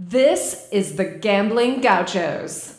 This is the Gambling Gauchos.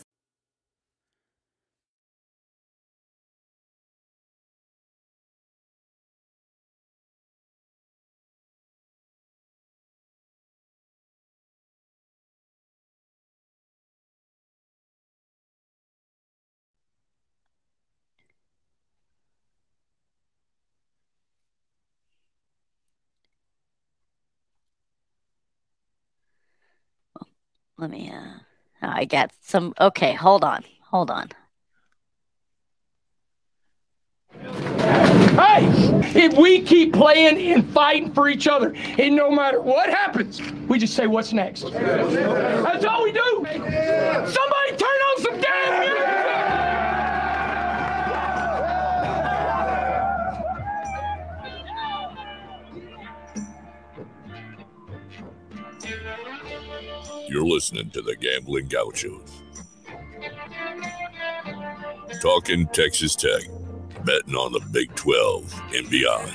Let me, uh, I got some. Okay, hold on. Hold on. Hey, if we keep playing and fighting for each other, and no matter what happens, we just say, what's next? That's all we do. Somebody turn You're listening to the Gambling Gauchos. Talking Texas Tech, betting on the Big 12 and beyond.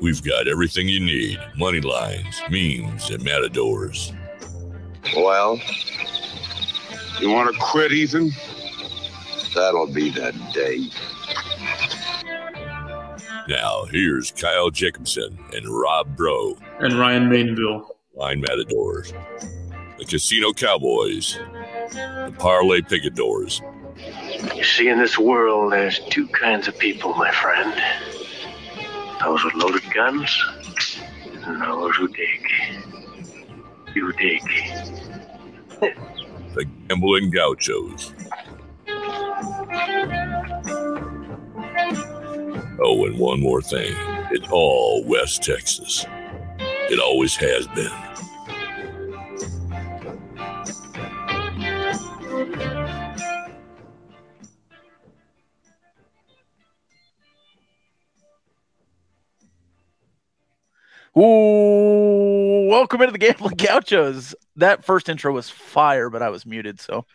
We've got everything you need money lines, memes, and matadors. Well, you want to quit, Ethan? That'll be the day. Now, here's Kyle Jacobson and Rob Bro, and Ryan Mainville. Line Matadors, the Casino Cowboys, the Parlay Picadors. You see, in this world, there's two kinds of people, my friend. Those with loaded guns, and those who dig. You dig. The Gambling Gauchos. Oh, and one more thing. It's all West Texas. It always has been. Ooh, welcome into the Gambling Gauchos. That first intro was fire, but I was muted, so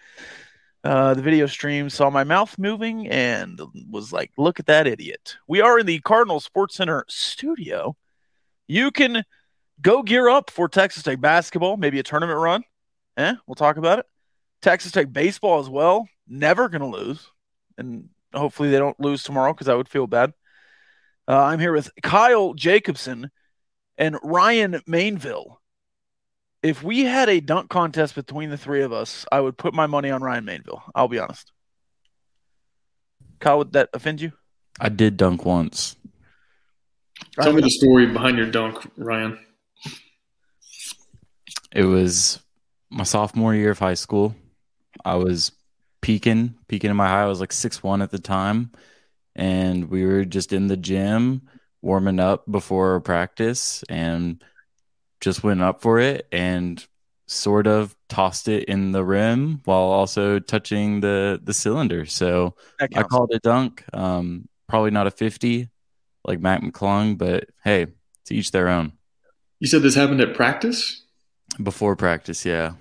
uh, the video stream saw my mouth moving and was like, "Look at that idiot." We are in the Cardinal Sports Center studio. You can go gear up for Texas Tech basketball, maybe a tournament run. Eh, we'll talk about it. Texas Tech baseball as well. Never gonna lose, and hopefully they don't lose tomorrow because I would feel bad. Uh, I'm here with Kyle Jacobson and Ryan Mainville. If we had a dunk contest between the three of us, I would put my money on Ryan Mainville. I'll be honest. Kyle, would that offend you? I did dunk once. Tell me the story behind your dunk, Ryan. It was my sophomore year of high school. I was peaking, peaking in my high. I was like six one at the time, and we were just in the gym warming up before practice, and just went up for it and sort of tossed it in the rim while also touching the the cylinder. So I called it a dunk. Um, probably not a fifty like Mac McClung, but hey, to each their own. You said this happened at practice? Before practice, yeah,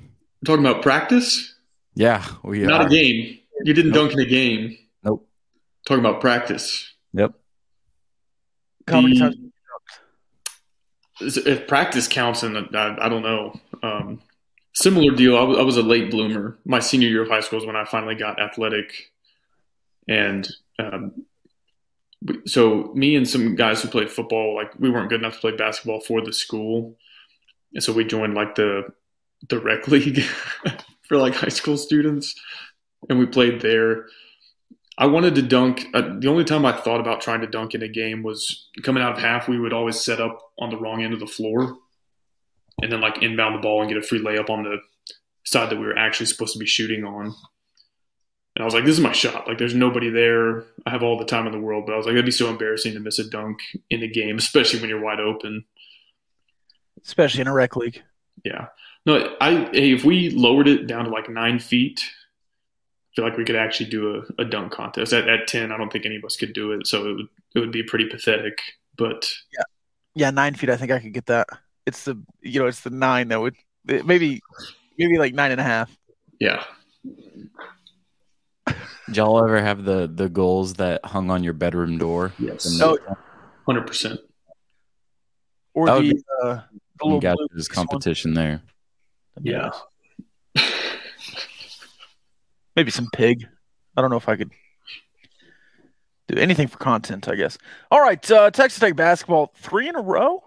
We're talking about practice? yeah, we Not are. a game. You didn't Nope. dunk in a game. Nope. Talking about practice. Yep. How many times? If practice counts, and I, I don't know. Um, similar deal. I was, was a late bloomer. My senior year of high school is when I finally got athletic, and um, so me and some guys who played football, like we weren't good enough to play basketball for the school, and so we joined like the the rec league for like high school students, and we played there. I wanted to dunk. Uh, the only time I thought about trying to dunk in a game was coming out of half. We would always set up on the wrong end of the floor, and then like inbound the ball and get a free layup on the side that we were actually supposed to be shooting on. And I was like, "This is my shot. Like, there's nobody there. I have all the time in the world." But I was like, "It'd be so embarrassing to miss a dunk in a game, especially when you're wide open." Especially in a rec league. Yeah. No, I hey, if we lowered it down to like nine feet, feel like we could actually do a, a dunk contest. At, at ten, I don't think any of us could do it, so it would it would be pretty pathetic. But Yeah, yeah nine feet. I think I could get that. It's the you know it's the nine that would maybe maybe like nine and a half. yeah, Did y'all ever have the the goals that hung on your bedroom door? yes, The Oh, hundred percent. Or That would the be- uh, a little got blue his piece one. competition there. That'd Yeah. Maybe some pig. I don't know if I could do anything for content, I guess. All right, uh, Texas Tech basketball, three in a row?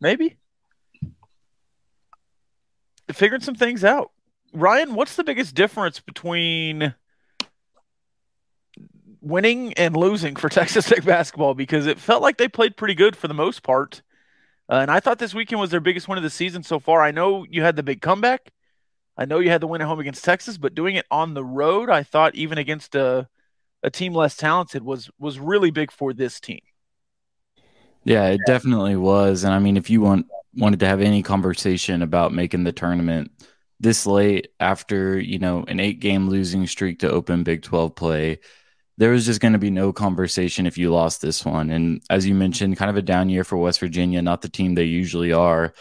Maybe? Figured some things out. Ryan, what's the biggest difference between winning and losing for Texas Tech basketball? Because it felt like they played pretty good for the most part. Uh, and I thought this weekend was their biggest win of the season so far. I know you had the big comeback. I know you had the win at home against Texas, but doing it on the road, I thought even against a a team less talented was was really big for this team. Yeah, it definitely was. And I mean, if you want wanted to have any conversation about making the tournament this late after, you know, an eight game losing streak to open Big 12 play, there was just going to be no conversation if you lost this one. And as you mentioned, kind of a down year for West Virginia, not the team they usually are,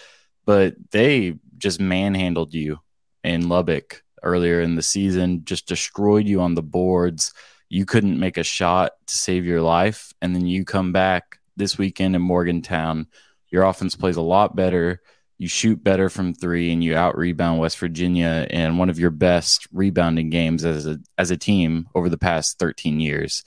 but they just manhandled you in Lubbock earlier in the season, just destroyed you on the boards. You couldn't make a shot to save your life. And then you come back this weekend in Morgantown. Your offense plays a lot better. You shoot better from three, and you out rebound West Virginia in one of your best rebounding games as a as a team over the past 13 years.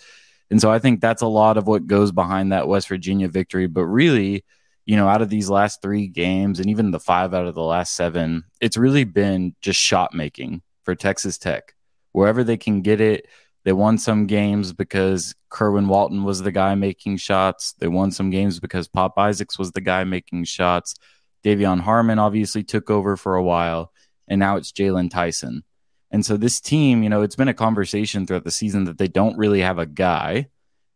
And so I think that's a lot of what goes behind that West Virginia victory. But really, you know, out of these last three games and even the five out of the last seven, it's really been just shot making for Texas Tech. Wherever they can get it, they won some games because Kerwin Walton was the guy making shots. They won some games because Pop Isaacs was the guy making shots. De'Vion Harmon obviously took over for a while, and now it's Jaylon Tyson. And so this team, you know, it's been a conversation throughout the season that they don't really have a guy,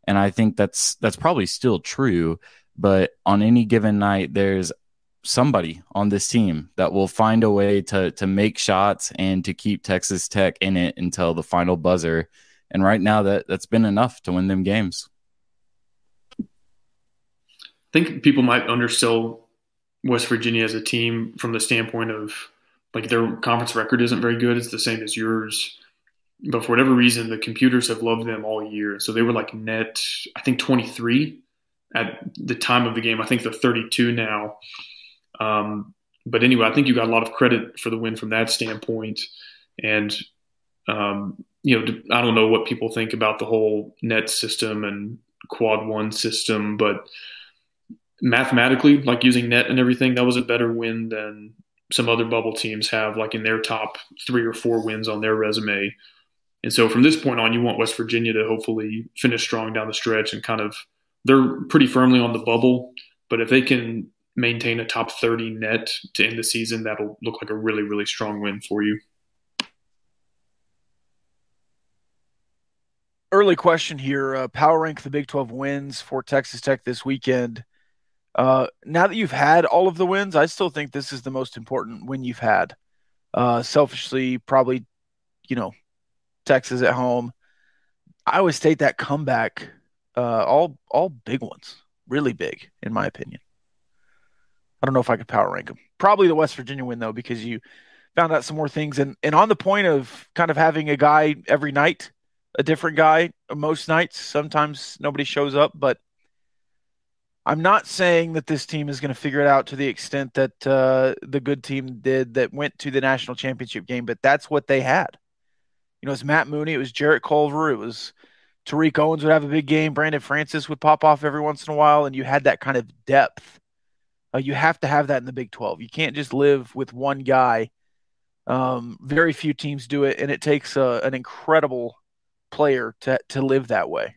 and I think that's that's probably still true. But on any given night, there's somebody on this team that will find a way to to make shots and to keep Texas Tech in it until the final buzzer. And right now, that that's been enough to win them games. I think people might undersell West Virginia as a team from the standpoint of like their conference record isn't very good. It's the same as yours. But for whatever reason, the computers have loved them all year. So they were like net, I think 23 at the time of the game. I think they're 32 now. Um, but anyway, I think you got a lot of credit for the win from that standpoint. And, um, you know, I don't know what people think about the whole net system and quad one system, but mathematically, like using net and everything, that was a better win than some other bubble teams have, like in their top three or four wins on their resume. And so from this point on, you want West Virginia to hopefully finish strong down the stretch and kind of, they're pretty firmly on the bubble. But if they can maintain a top 30 net to end the season, that'll look like a really, really strong win for you. Early question here. Uh, power rank the Big 12 wins for Texas Tech this weekend. Uh, now that you've had all of the wins, I still think this is the most important win you've had. Uh, selfishly, probably, you know, Texas at home. Iowa State that comeback, uh, all all big ones, really big in my opinion. I don't know if I could power rank them. Probably the West Virginia win though, because you found out some more things. And and on the point of kind of having a guy every night, a different guy most nights. Sometimes nobody shows up, but I'm not saying that this team is going to figure it out to the extent that uh, the good team did that went to the national championship game, but that's what they had. You know, it's Matt Mooney, it was Jarrett Culver, it was Tariq Owens would have a big game, Brandone Francis would pop off every once in a while, and you had that kind of depth. Uh, you have to have that in the Big 12. You can't just live with one guy. Um, very few teams do it, and it takes uh, an incredible player to to live that way.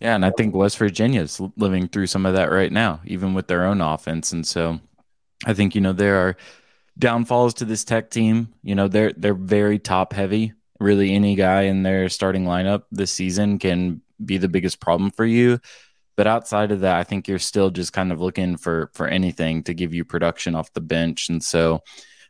Yeah, and I think West Virginia is living through some of that right now, even with their own offense. And so I think, you know, there are downfalls to this tech team. You know, they're they're very top heavy. Really any guy in their starting lineup this season can be the biggest problem for you. But outside of that, I think you're still just kind of looking for for anything to give you production off the bench. And so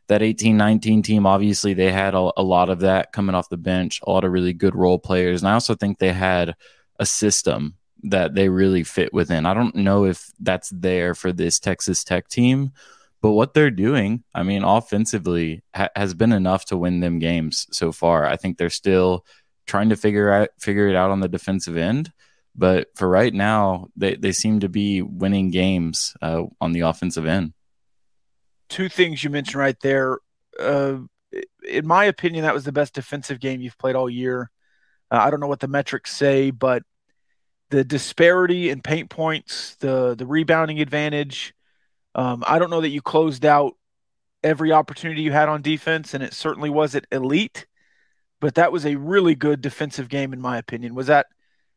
that 18 19 team, obviously, they had a, a lot of that coming off the bench, a lot of really good role players. And I also think they had a system that they really fit within. I don't know if that's there for this Texas Tech team, but what they're doing, I mean, offensively ha- has been enough to win them games so far. I think they're still trying to figure out figure it out on the defensive end, But for right now, they, they seem to be winning games uh, on the offensive end. Two things you mentioned right there. Uh, in my opinion, that was the best defensive game you've played all year. Uh, I don't know what the metrics say, but the disparity in paint points, the the rebounding advantage. Um, I don't know that you closed out every opportunity you had on defense, and it certainly wasn't elite, but that was a really good defensive game in my opinion. Was that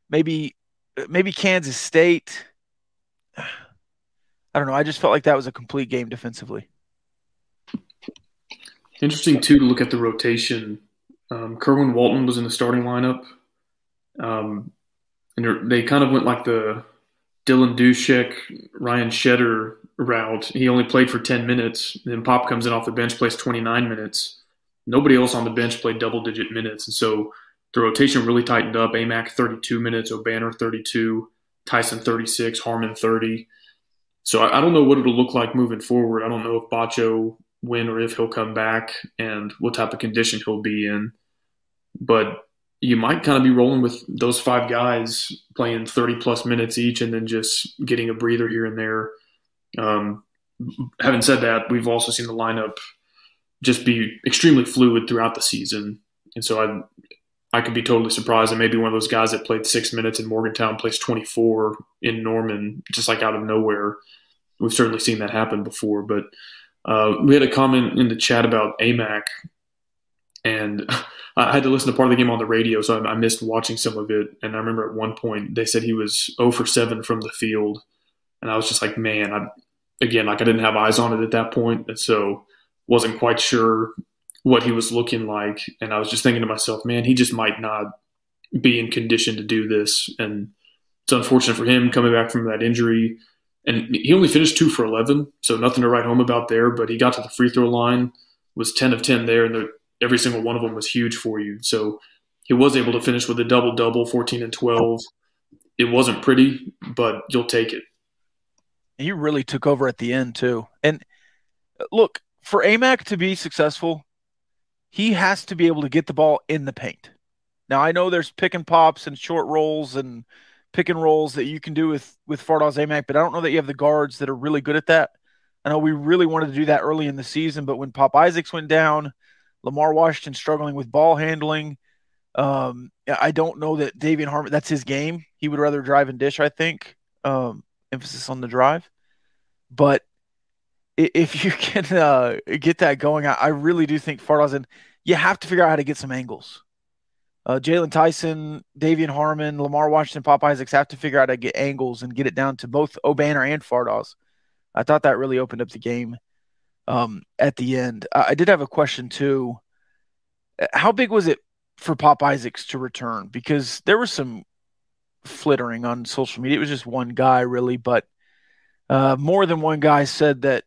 maybe maybe Kansas State? I don't know. I just felt like that was a complete game defensively. Interesting too to look at the rotation. Um, Kerwin Walton was in the starting lineup, um, and they kind of went like the Dylan Dushek, Ryan Shetter route. He only played for ten minutes. Then Pop comes in off the bench, plays twenty nine minutes. Nobody else on the bench played double digit minutes, and so the rotation really tightened up. Aimaq thirty two minutes, Obanor thirty two, Tyson thirty six, Harmon thirty. So I, I don't know what it'll look like moving forward. I don't know if Batcho when or if he'll come back and what type of condition he'll be in. But you might kind of be rolling with those five guys playing 30 plus minutes each and then just getting a breather here and there. Um, having said that, we've also seen the lineup just be extremely fluid throughout the season. And so I I could be totally surprised and maybe one of those guys that played six minutes in Morgantown plays 24 in Norman, just like out of nowhere. We've certainly seen that happen before, but uh, we had a comment in the chat about Aimaq, and I had to listen to part of the game on the radio, so I, missed watching some of it. And I remember at one point they said he was 0 for 7 from the field, and I was just like, man, I, again, like I didn't have eyes on it at that point, and so wasn't quite sure what he was looking like. And I was just thinking to myself, man, he just might not be in condition to do this, and it's unfortunate for him coming back from that injury and he only finished two for 11, so nothing to write home about there. But he got to the free throw line, was 10 of 10 there, and every single one of them was huge for you. So he was able to finish with a double double, 14 and 12. It wasn't pretty, but you'll take it. He really took over at the end, too. And look, for Aimaq to be successful, he has to be able to get the ball in the paint. Now, I know there's pick and pops and short rolls and – pick and rolls that you can do with with Fardaws Aimaq, but I don't know that you have the guards that are really good at that. I know we really wanted to do that early in the season, but when Pop Isaacs went down, Lamar Washington struggling with ball handling. Um, I don't know that De'Vion Harmon that's his game. He would rather drive and dish, I think. Um, emphasis on the drive. But if you can uh, get that going, I, really do think Fardaws and you have to figure out how to get some angles uh, Jaylon Tyson, De'Vion Harmon, Lamar Washington, Pop Isaacs have to figure out how to get angles and get it down to both Obanor and Fardaws. I thought that really opened up the game um, at the end. Uh, I did have a question too. How big was it for Pop Isaacs to return? Because there was some flittering on social media. It was just one guy really, but uh, more than one guy said that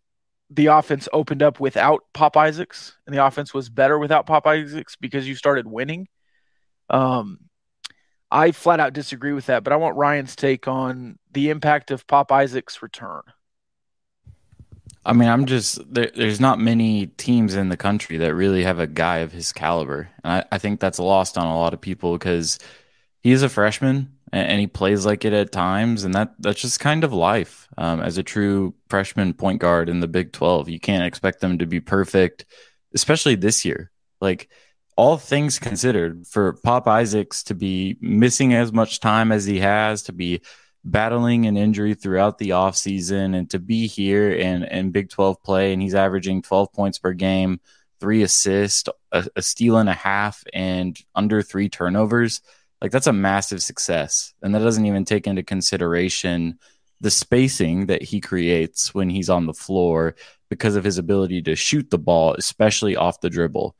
the offense opened up without Pop Isaacs, and the offense was better without Pop Isaacs because you started winning. Um, I flat out disagree with that, but I want Ryan's take on the impact of Pop Isaac's return. I mean, I'm just there, there's not many teams in the country that really have a guy of his caliber, and I, I think that's lost on a lot of people because he's a freshman and, and, he plays like it at times, and that that's just kind of life. Um, as a true freshman point guard in the Big Twelve, you can't expect them to be perfect, especially this year. Like all things considered, for Pop Isaacs to be missing as much time as he has, to be battling an injury throughout the offseason, and to be here and, and Big 12 play, and he's averaging 12 points per game, three assists, a, a steal and a half, and under three turnovers. Like, that's a massive success. And that doesn't even take into consideration the spacing that he creates when he's on the floor because of his ability to shoot the ball, especially off the dribble.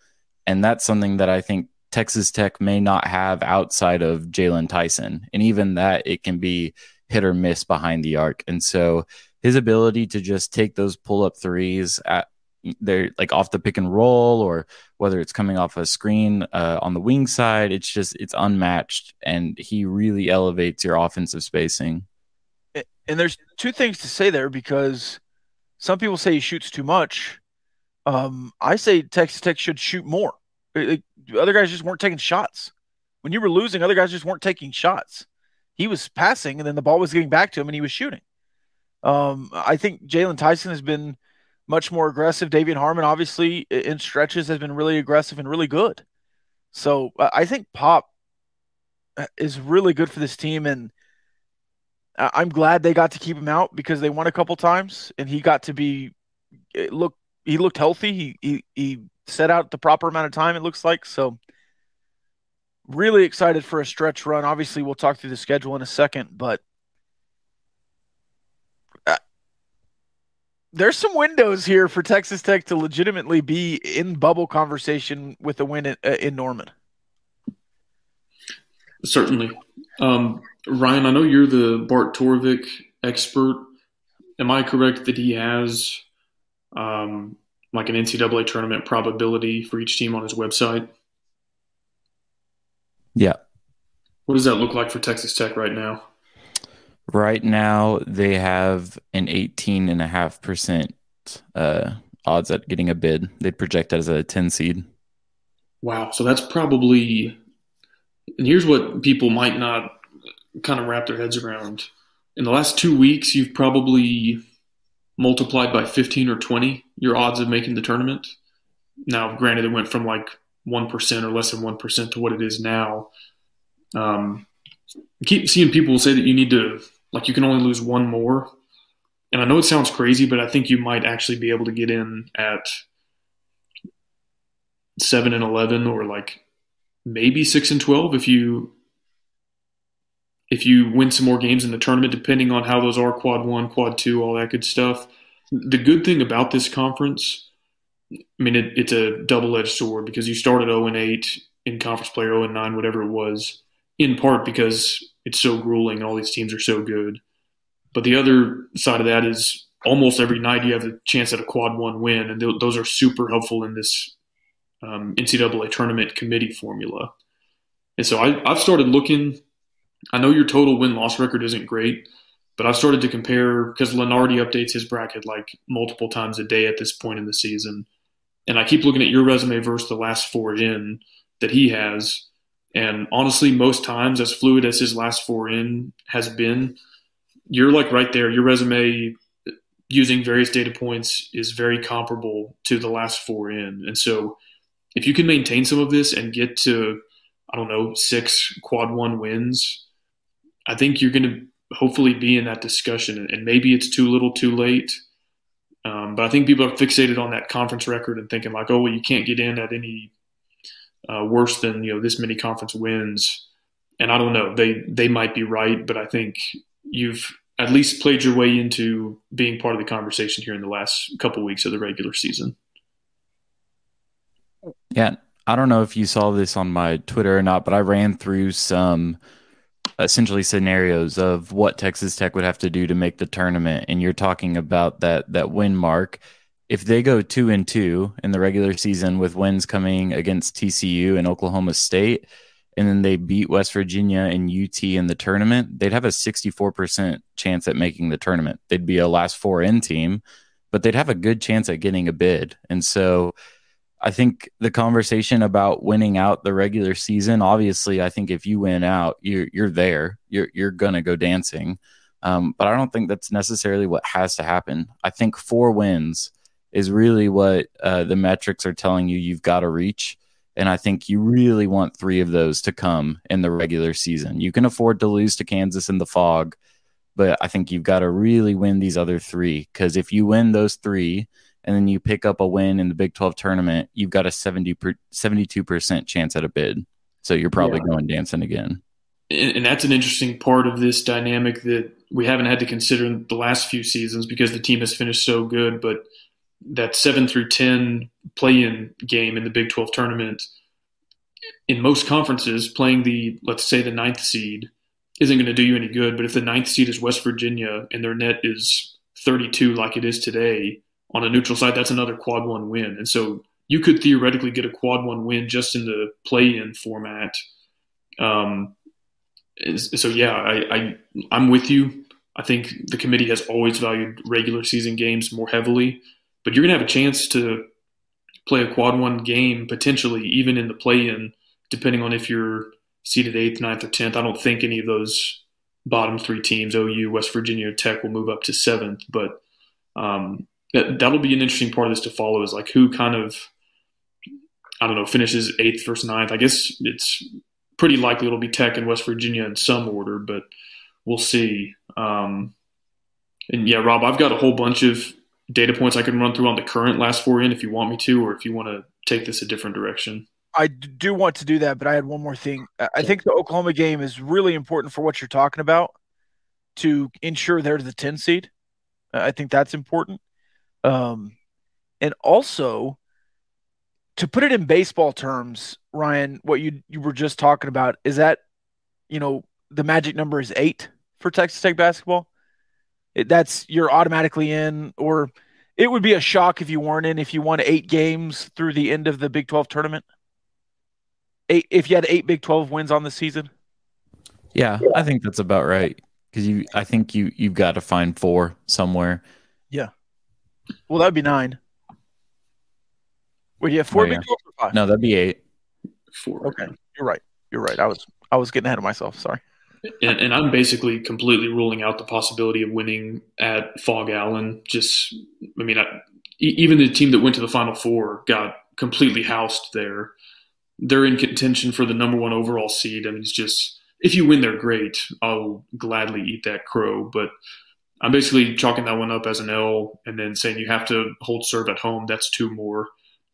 And that's something that I think Texas Tech may not have outside of Jaylon Tyson. And even that, it can be hit or miss behind the arc. And so his ability to just take those pull up threes at they're like off the pick and roll or whether it's coming off a screen uh, on the wing side it's just it's unmatched and he really elevates your offensive spacing and there's two things to say there because some people say he shoots too much um, I say Texas Tech should shoot more. Other guys just weren't taking shots. When you were losing, other guys just weren't taking shots. He was passing, and then the ball was getting back to him, and he was shooting. Um, I think Jaylon Tyson has been much more aggressive. De'Vion Harmon, obviously, in stretches, has been really aggressive and really good. So I think Pop uh, is really good for this team, and I'm glad they got to keep him out because they won a couple times, and he got to be look. He looked healthy. He he he set out the proper amount of time. It looks like so. Really excited for a stretch run. Obviously, we'll talk through the schedule in a second, but uh, there's some windows here for Texas Tech to legitimately be in bubble conversation with a win in, uh, in Norman. Certainly. Um, Ryan, I know you're the Bart Torvik expert. Am I correct that he has um, like an NCAA tournament probability for each team on his website? Yeah. What does that look like for Texas Tech right now? Right now, they have an 18.5% uh, odds at getting a bid. They project that as a 10 seed. Wow. So that's probably, and here's what people might not kind of wrap their heads around. In the last two weeks, you've probably multiplied by 15 or 20 your odds of making the tournament. Now, granted, it went from like 1% or less than 1% to what it is now. Um, I keep seeing people say that you need to, like, you can only lose one more. And I know it sounds crazy, but I think you might actually be able to get in at 7 and 11 or like maybe 6 and 12 if you if you win some more games in the tournament, depending on how those are quad one, quad two, all that good stuff. The good thing about this conference, I mean, it, it's a double edged sword because you started 0 and 8 in conference play, 0 and 9, whatever it was, in part because it's so grueling and all these teams are so good. But the other side of that is almost every night you have a chance at a quad one win, and th- those are super helpful in this um, NCAA tournament committee formula. And so I, I've started looking I know your total win loss record isn't great, but I've started to compare because Lunardi updates his bracket like multiple times a day at this point in the season. And I keep looking at your resume versus the last four in that he has. And honestly, most times, as fluid as his last four in has been, you're like right there. Your resume using various data points is very comparable to the last four in. And so if you can maintain some of this and get to, I don't know, six quad one wins, I think you're going to hopefully be in that discussion. And maybe it's too little, too late. Um, but I think people are fixated on that conference record and thinking like, oh, well, you can't get in at any uh, worse than you know this many conference wins. And I don't know, they they might be right, but I think you've at least played your way into being part of the conversation here in the last couple weeks of the regular season. Yeah, I don't know if you saw this on my Twitter or not, but I ran through some essentially scenarios of what Texas Tech would have to do to make the tournament, and you're talking about that that win mark. If they go two and two in the regular season with wins coming against TCU and Oklahoma State, and then they beat West Virginia and UT in the tournament, they'd have a 64% chance at making the tournament. They'd be a last four in team, but they'd have a good chance at getting a bid. And so I think the conversation about winning out the regular season, obviously, I think if you win out, you're you're there. You're you're gonna go dancing. Um, but I don't think that's necessarily what has to happen. I think four wins is really what uh, the metrics are telling you you've got to reach. And I think you really want three of those to come in the regular season. You can afford to lose to Kansas in the Phog, but I think you've got to really win these other three because if you win those three, and then you pick up a win in the Big 12 tournament, you've got a 70 per, 72% chance at a bid. So you're probably yeah. going dancing again. And, and that's an interesting part of this dynamic that we haven't had to consider in the last few seasons because the team has finished so good. But that 7 through 10 play in game in the Big 12 tournament, in most conferences, playing the, let's say, the ninth seed isn't going to do you any good. But if the ninth seed is West Virginia and their net is 32 like it is today, on a neutral site, that's another quad one win. And so you could theoretically get a quad one win just in the play in format. Um, so yeah, I, I I'm with you. I think the committee has always valued regular season games more heavily, but you're gonna have a chance to play a quad one game potentially even in the play in, depending on if you're seeded eighth, ninth, or tenth. I don't think any of those bottom three teams, OU, West Virginia, Tech, will move up to seventh. But um, that that'll be an interesting part of this to follow. Is like who kind of I don't know finishes eighth versus ninth. I guess it's pretty likely it'll be Tech and West Virginia in some order, but we'll see. Um, and yeah, Rob, I've got a whole bunch of data points I can run through on the current last four in if you want me to, or if you want to take this a different direction. I do want to do that, but I had one more thing. I think the Oklahoma game is really important for what you're talking about to ensure they're the 10 seed. I think that's important. Um, and also to put it in baseball terms, Ryan, what you you were just talking about is that you know the magic number is eight for Texas Tech basketball. It, that's you're automatically in, or it would be a shock if you weren't in if you won eight games through the end of the Big Twelve tournament eight if you had eight Big Twelve wins on the season? Yeah, I think that's about right. Because you, I think you you've got to find four somewhere. Yeah. Well, that'd be nine. Would you have four Oh, Big yeah. Twelve or five? No, that'd be eight. Four. Okay, you're right. You're right. I was I was getting ahead of myself. Sorry. And, and I'm basically completely ruling out the possibility of winning at Phog Allen. Just, I mean, I, e- even the team that went to the Final Four got completely housed there. They're in contention for the number one overall seed. I mean, it's just if you win, they're great. I'll gladly eat that crow. But I'm basically chalking that one up as an L, and then saying you have to hold serve at home. That's two more,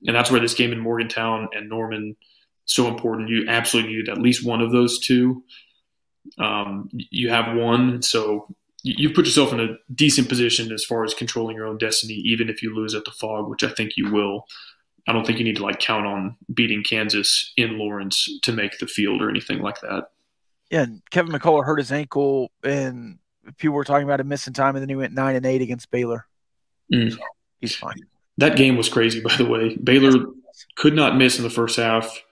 and that's where this game in Morgantown and Norman so important. You absolutely need at least one of those two um, you have one, so you- you've put yourself in a decent position as far as controlling your own destiny, even if you lose at the Phog, which I think you will. I don't think you need to like count on beating Kansas in Lawrence to make the field or anything like that. Yeah, and Kevin McCullar hurt his ankle, and people were talking about him missing time, and then he went nine and eight against Baylor. Mm. He's fine. That game was crazy, by the way. Baylor could not miss in the first half.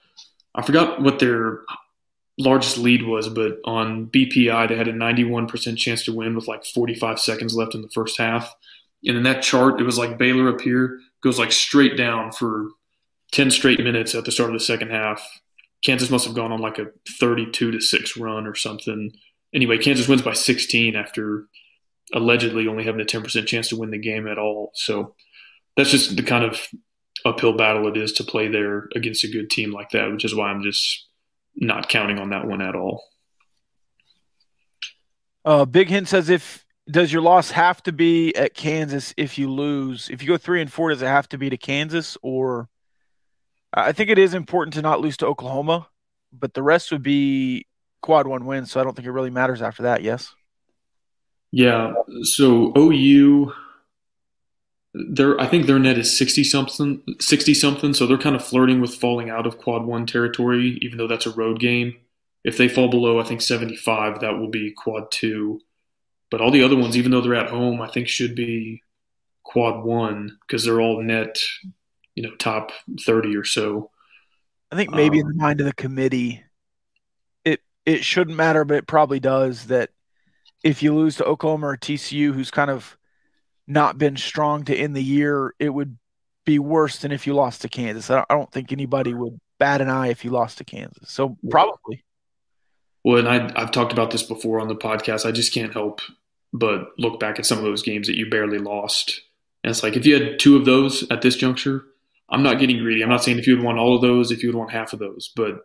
I forgot what their largest lead was, but on BPI, they had a 91% chance to win with like 45 seconds left in the first half. And in that chart, it was like Baylor up here goes like straight down for 10 straight minutes at the start of the second half. Kansas must have gone on like a 32 to 6 run or something. Anyway, Kansas wins by 16 after allegedly only having a 10% chance to win the game at all. So that's just the kind of uphill battle it is to play there against a good team like that, which is why I'm just not counting on that one at all. Uh, Big Hint says if does your loss have to be at Kansas if you lose? If you go three and four, does it have to be to Kansas or? I think it is important to not lose to Oklahoma, but the rest would be quad one wins. So I don't think it really matters after that. Yes. Yeah. So OU, their I think their net is sixty something, sixty something. So they're kind of flirting with falling out of quad one territory, even though that's a road game. If they fall below, I think seventy five, that will be quad two. But all the other ones, even though they're at home, I think should be quad one because they're all net, you know, top thirty or so. I think maybe in Um, the mind of the committee, it shouldn't matter, but it probably does. That if you lose to Oklahoma or TCU, who's kind of not been strong to end the year, it would be worse than if you lost to Kansas. I don't, I don't think anybody would bat an eye if you lost to Kansas. So probably. Well, and I, I've talked about this before on the podcast. I just can't help but look back at some of those games that you barely lost. And it's like, if you had two of those at this juncture, I'm not getting greedy. I'm not saying if you had won all of those, if you had won half of those, but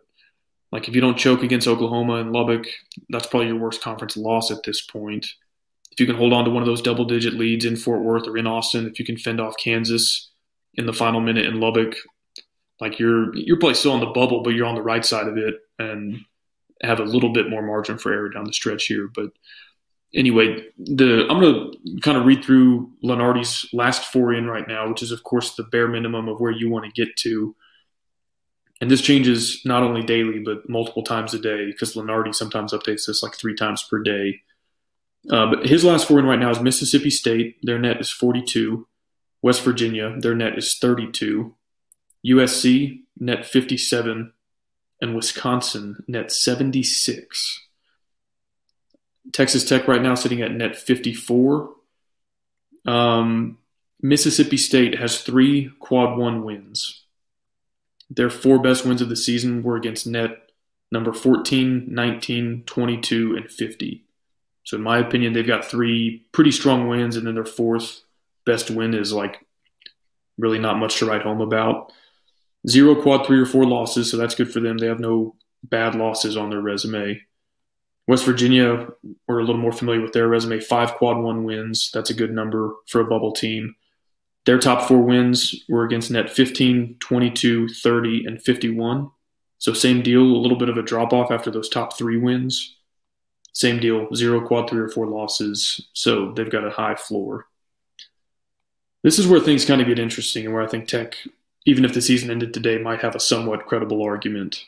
like if you don't choke against Oklahoma and Lubbock, that's probably your worst conference loss at this point. If you can hold on to one of those double digit leads in Fort Worth or in Austin, if you can fend off Kansas in the final minute in Lubbock, like you're you're probably still on the bubble, but you're on the right side of it and have a little bit more margin for error down the stretch here. But anyway, the I'm going to kind of read through Lunardi's last four in right now, which is of course the bare minimum of where you want to get to. And this changes not only daily but multiple times a day because Lunardi sometimes updates this like three times per day. Uh, but his last four in right now is Mississippi State. Their net is 42. West Virginia, their net is 32. USC, net 57. And Wisconsin, net 76. Texas Tech right now sitting at net 54. Um, Mississippi State has three quad one wins. Their four best wins of the season were against net number 14, 19, 22, and 50. So in my opinion, they've got three pretty strong wins, and then their fourth best win is like really not much to write home about. Zero quad three or four losses, so that's good for them. They have no bad losses on their resume. West Virginia, we're a little more familiar with their resume. Five quad one wins. That's a good number for a bubble team. Their top four wins were against net 15, 22, 30, and 51. So same deal, a little bit of a drop off after those top three wins. Same deal, zero quad three or four losses. So they've got a high floor. This is where things kind of get interesting and where I think Tech, even if the season ended today, might have a somewhat credible argument.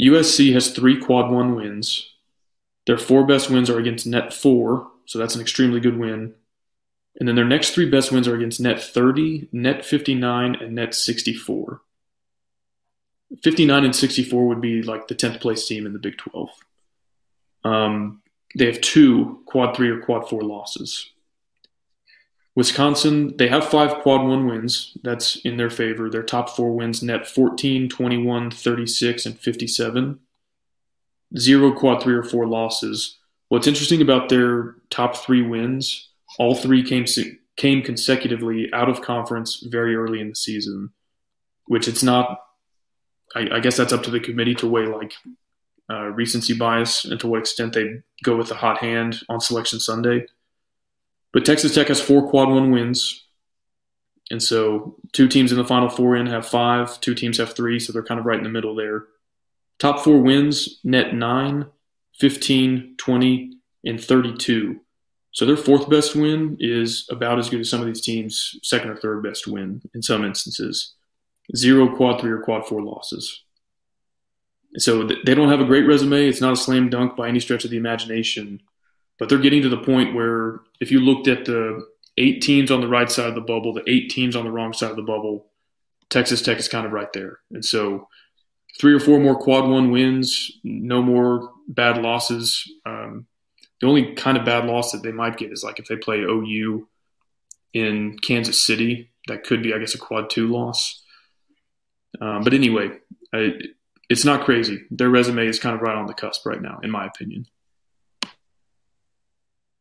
USC has three quad one wins. Their four best wins are against net four, so that's an extremely good win. And then their next three best wins are against net 30, net 59, and net 64. 59 and 64 would be like the 10th place team in the Big 12. Um, they have two quad three or quad four losses. Wisconsin, they have five quad one wins. That's in their favor. Their top four wins net 14, 21, 36, and 57. Zero quad three or four losses. What's interesting about their top three wins, all three came came consecutively out of conference very early in the season, which it's not. I, I guess that's up to the committee to weigh like uh, recency bias and to what extent they go with the hot hand on Selection Sunday. But Texas Tech has four quad one wins. And so two teams in the Final Four in have five, two teams have three, so they're kind of right in the middle there. Top four wins, net 9, 15, 20, and 32. So their fourth best win is about as good as some of these teams' second or third best win in some instances. Zero quad three or quad four losses. So they don't have a great resume. It's not a slam dunk by any stretch of the imagination. But they're getting to the point where if you looked at the eight teams on the right side of the bubble, the eight teams on the wrong side of the bubble, Texas Tech is kind of right there. And so three or four more quad one wins, no more bad losses. Um, the only kind of bad loss that they might get is like if they play OU in Kansas City, that could be, I guess, a quad two loss. Um, but anyway, I, it's not crazy. Their resume is kind of right on the cusp right now, in my opinion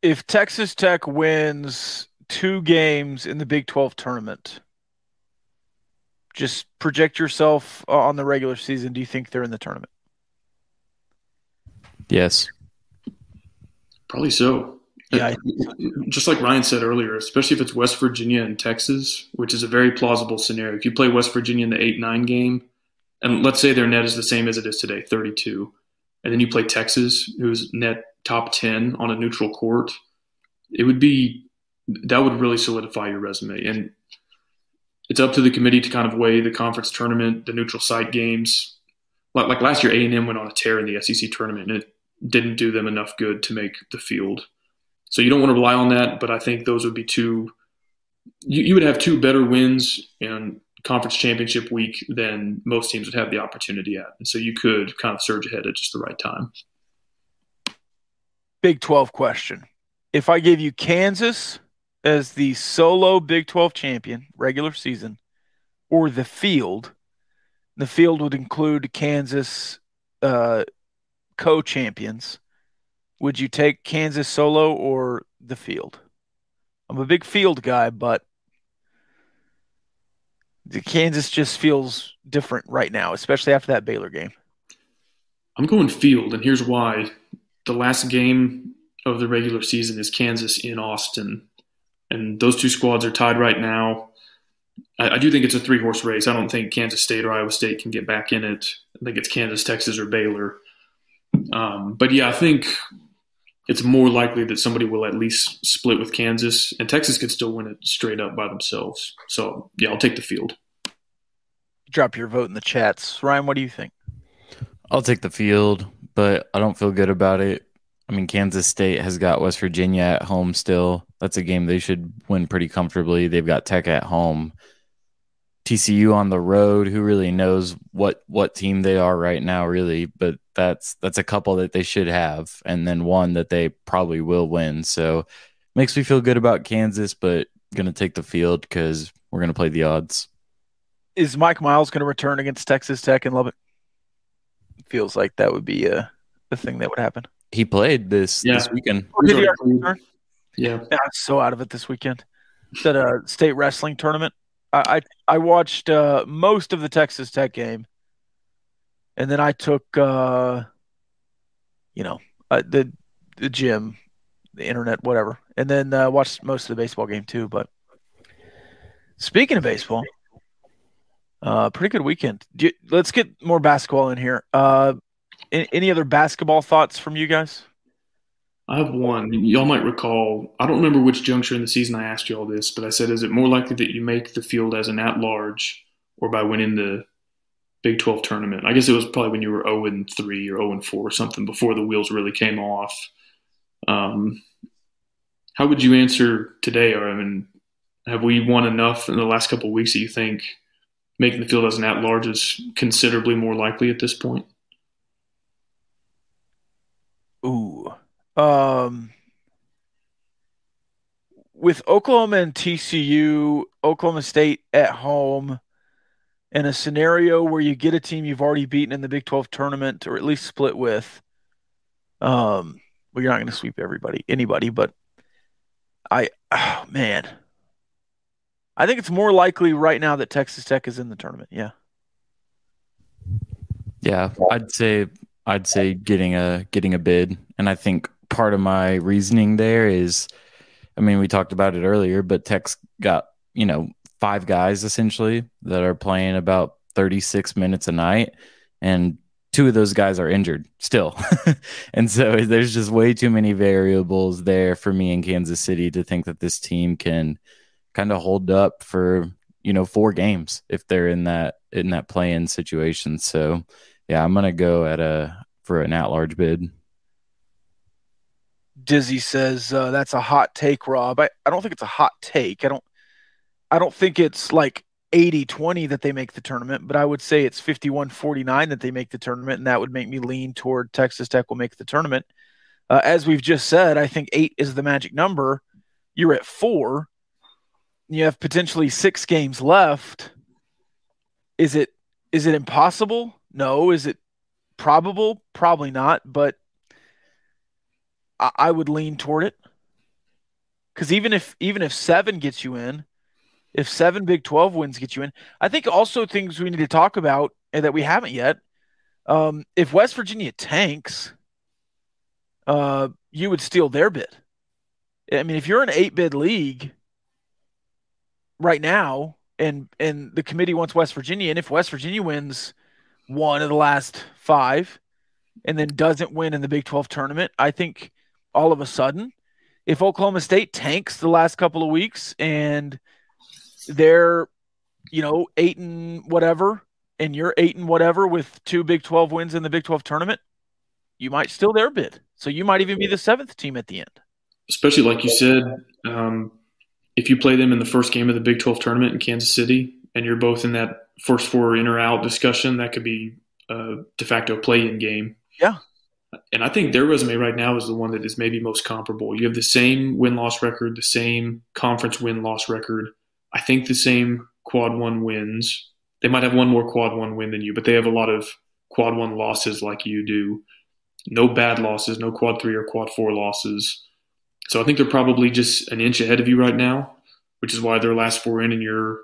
if Texas Tech wins two games in the Big 12 tournament, just project yourself on the regular season. Do you think they're in the tournament? Yes. Probably so. Yeah. Just like Ryan said earlier, especially if it's West Virginia and Texas, which is a very plausible scenario. If you play West Virginia in the 8 9 game, and let's say their net is the same as it is today, 32, and then you play Texas, who's net top 10 on a neutral court, it would be that would really solidify your resume. And it's up to the committee to kind of weigh the conference tournament, the neutral site games. Like, like last year, A&M went on a tear in the SEC tournament, and it didn't do them enough good to make the field. So you don't want to rely on that, but I think those would be two. You, you would have two better wins in conference championship week than most teams would have the opportunity at, and so you could kind of surge ahead at just the right time. Big 12 question. If I gave you Kansas as the solo Big 12 champion, regular season, or the field, the field would include Kansas uh, co champions. Would you take Kansas solo or the field? I'm a big field guy, but the Kansas just feels different right now, especially after that Baylor game. I'm going field, and here's why the last game of the regular season is Kansas in Austin, and those two squads are tied right now. I, I do think it's a three horse race. I don't think Kansas State or Iowa State can get back in it. I think it's Kansas, Texas, or Baylor. Um, but yeah, I think it's more likely that somebody will at least split with Kansas, and Texas could still win it straight up by themselves. So yeah, I'll take the field. Drop your vote in the chats, Ryan. What do you think? I'll take the field but I don't feel good about it. I mean, Kansas State has got West Virginia at home still. That's a game they should win pretty comfortably. They've got Tech at home. TCU on the road, who really knows what what team they are right now, really, but that's that's a couple that they should have, and then one that they probably will win. So makes me feel good about Kansas, but gonna take the field because we're gonna play the odds. Is Mike Miles gonna return against Texas Tech and Lubbock? feels like that would be a, a thing that would happen. he played this Yeah. this weekend. Or did he He's already already return? Yeah. Yeah, I'm so out of it this weekend. It's at a state wrestling tournament. I I, I watched uh, most of the Texas Tech game, and then I took uh, you know uh, the the gym, the internet, whatever, and then uh, watched most of the baseball game too. But speaking of baseball, uh, pretty good weekend. You, let's get more basketball in here. Uh, any, any other basketball thoughts from you guys? I have one. Y'all might recall, I don't remember which juncture in the season I asked you all this, but I said, is it more likely that you make the field as an at large or by winning the Big 12 tournament? I guess it was probably when you were 0 and 3 or 0 and 4 or something before the wheels really came off. Um, how would you answer today? Or, I mean, have we won enough in the last couple of weeks that you think making the field as an at large is considerably more likely at this point? Ooh. Um with Oklahoma and TCU, Oklahoma State at home, in a scenario where you get a team you've already beaten in the Big 12 tournament or at least split with, um, well, you're not going to sweep everybody, anybody, but I, oh, man, I think it's more likely right now that Texas Tech is in the tournament. Yeah. Yeah, I'd say I'd say getting a getting a bid, and I think part of my reasoning there is, I mean, we talked about it earlier, but Tech's got you know five guys essentially that are playing about 36 minutes a night, and two of those guys are injured still, and so there's just way too many variables there for me in Kansas City to think that this team can kind of hold up for you know four games if they're in that in that play-in situation. So yeah, I'm gonna go at a for an at-large bid. Dizzy says uh, that's a hot take, Rob. I, I don't think it's a hot take. I don't I don't think it's like 80-20 that they make the tournament, but I would say it's 51-49 that they make the tournament, and that would make me lean toward Texas Tech will make the tournament. Uh, as we've just said, I think eight is the magic number. You're at four. You have potentially six games left. Is it is it impossible? No. Is it probable? Probably not. But I, I would lean toward it because even if even if seven gets you in, if seven Big Twelve wins get you in, I think also things we need to talk about and that we haven't yet. Um, if West Virginia tanks, uh, you would steal their bid. I mean, if you're an eight bid league right now, and and the committee wants West Virginia, and if West Virginia wins one of the last five, and then doesn't win in the Big Twelve tournament, I think all of a sudden, if Oklahoma State tanks the last couple of weeks and they're, you know, eight and whatever, and you're eight and whatever with two Big 12 wins in the Big 12 tournament, you might still their bid. So you might even be the seventh team at the end. especially like you said, um, if you play them in the first game of the Big 12 tournament in Kansas City and you're both in that first four in or out discussion, that could be a de facto play in game. Yeah. And I think their resume right now is the one that is maybe most comparable. You have the same win loss record, the same conference win loss record. I think the same quad one wins. They might have one more quad one win than you, but they have a lot of quad one losses like you do. No bad losses, no quad three or quad four losses. So I think they're probably just an inch ahead of you right now, which is why they're last four in, and you're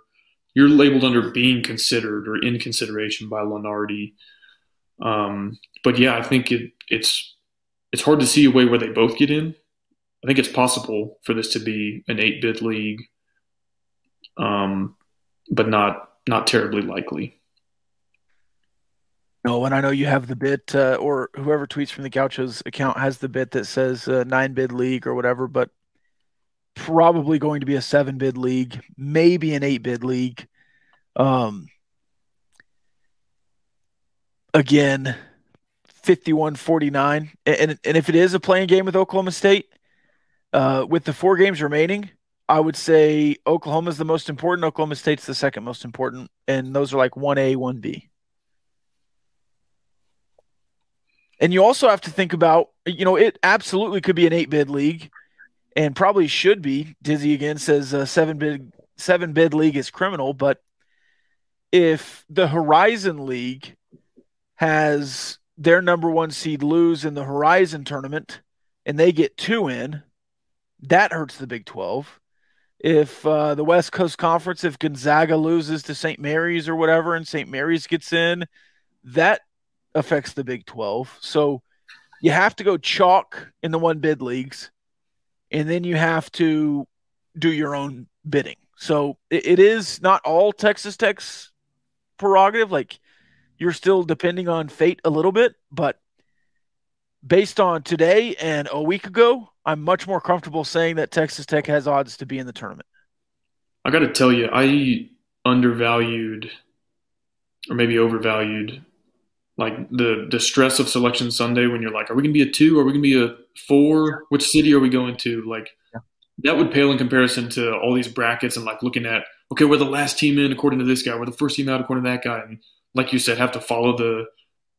you're labeled under being considered or in consideration by Lunardi. Um, but yeah, I think it, it's it's hard to see a way where they both get in. I think it's possible for this to be an eight bid league, um, but not not terribly likely. No, and I know you have the bit, uh, or whoever tweets from the Gauchos account has the bit that says uh, nine bid league or whatever, but probably going to be a seven bid league, maybe an eight bid league. Um, again, 51 49. And, and if it is a playing game with Oklahoma State, uh, with the four games remaining, I would say Oklahoma's the most important, Oklahoma State's the second most important, and those are like 1A, 1B. And you also have to think about, you know, it absolutely could be an eight bid league and probably should be. Dizzy again says uh, seven bid seven bid league is criminal, but if the Horizon League has their number one seed lose in the Horizon tournament and they get two in, that hurts the Big 12. If uh, the West Coast Conference, if Gonzaga loses to St. Mary's or whatever, and St. Mary's gets in, that affects the Big 12. So you have to go chalk in the one bid leagues, and then you have to do your own bidding. So it, it is not all Texas Tech's prerogative. Like you're still depending on fate a little bit, but based on today and a week ago, I'm much more comfortable saying that Texas Tech has odds to be in the tournament. I got to tell you, I undervalued or maybe overvalued like the the stress of selection Sunday when you're like, are we gonna be a two? Are we gonna be a four? Which city are we going to? Like Yeah. that would pale in comparison to all these brackets and like looking at okay, we're the last team in according to this guy, we're the first team out according to that guy, and like you said, have to follow the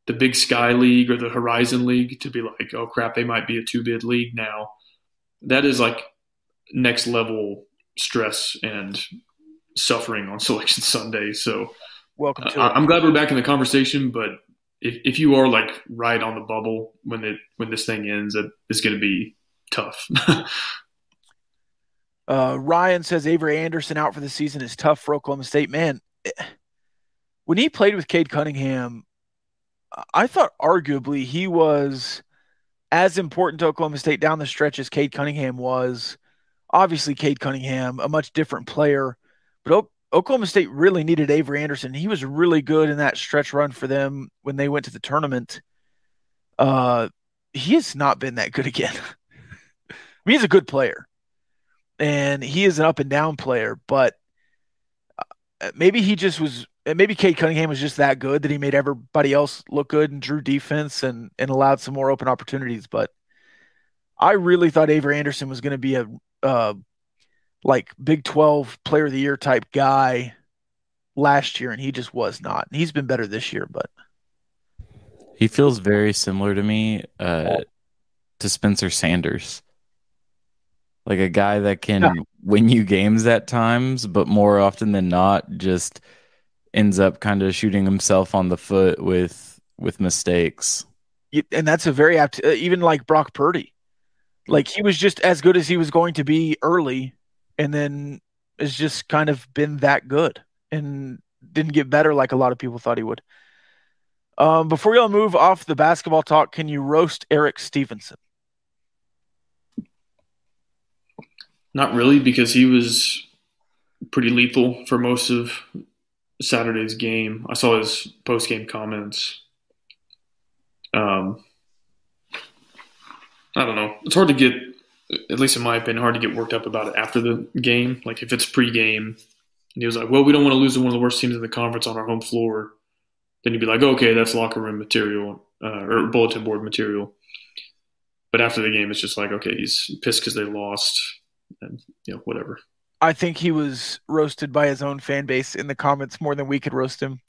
the Big Sky League or the Horizon League to be like, oh crap, they might be a two bid league now. That is like next level stress and suffering on selection Sunday. So Welcome i'm glad we're back in the conversation, but if if you are like right on the bubble when it when this thing ends, it's going to be tough. Uh, Ryan says Avery Anderson out for the season is tough for Oklahoma State. Man, eh, when he played with Cade Cunningham, I thought arguably he was as important to Oklahoma State down the stretch as Cade Cunningham was. Obviously, Cade Cunningham, a much different player, but o- Oklahoma State really needed Avery Anderson. He was really good in that stretch run for them when they went to the tournament. Uh, he has not been that good again. I mean, he's a good player and he is an up and down player, but uh, maybe he just was. Maybe Cade Cunningham was just that good that he made everybody else look good and drew defense and and allowed some more open opportunities. But I really thought Avery Anderson was going to be a uh, like Big Twelve Player of the Year type guy last year, and he just was not. He's been better this year, but He feels very similar to me uh, to Spencer Sanders. Like a guy that can Yeah. win you games at times, but more often than not, just ends up kind of shooting himself on the foot with with mistakes. and that's a very apt. Uh, even like Brock Purdy, like he was just as good as he was going to be early, and then has just kind of been that good and didn't get better like a lot of people thought he would. Um, before y'all move off the basketball talk, can you roast Eric Stevenson? Not really, because he was pretty lethal for most of Saturday's game. I saw his post game comments. Um, I don't know. It's hard to get, at least in my opinion, hard to get worked up about it after the game. Like if it's pre-game, and he was like, "Well, we don't want to lose to one of the worst teams in the conference on our home floor," then you'd be like, "Okay, that's locker room material uh, or bulletin board material." But after the game, it's just like, okay, he's pissed because they lost, and you know, whatever. I think he was roasted by his own fan base in the comments more than we could roast him.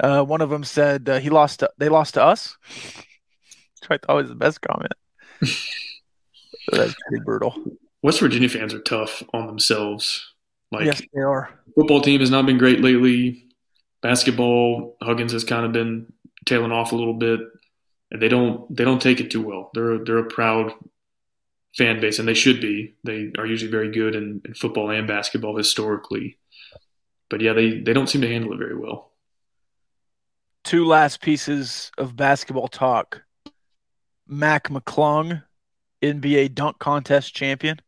Uh, one of them said uh, he lost. To, they lost to us. Which I thought was the best comment. That's pretty brutal. West Virginia fans are tough on themselves. Like yes, they are. football team has not been great lately. Basketball, Huggins has kind of been tailing off a little bit, and they don't they don't take it too well. They're they're a proud fan base, and they should be. They are usually very good in, in football and basketball historically, but yeah, they they don't seem to handle it very well. Two last pieces of basketball talk. Mac McClung, NBA dunk contest champion.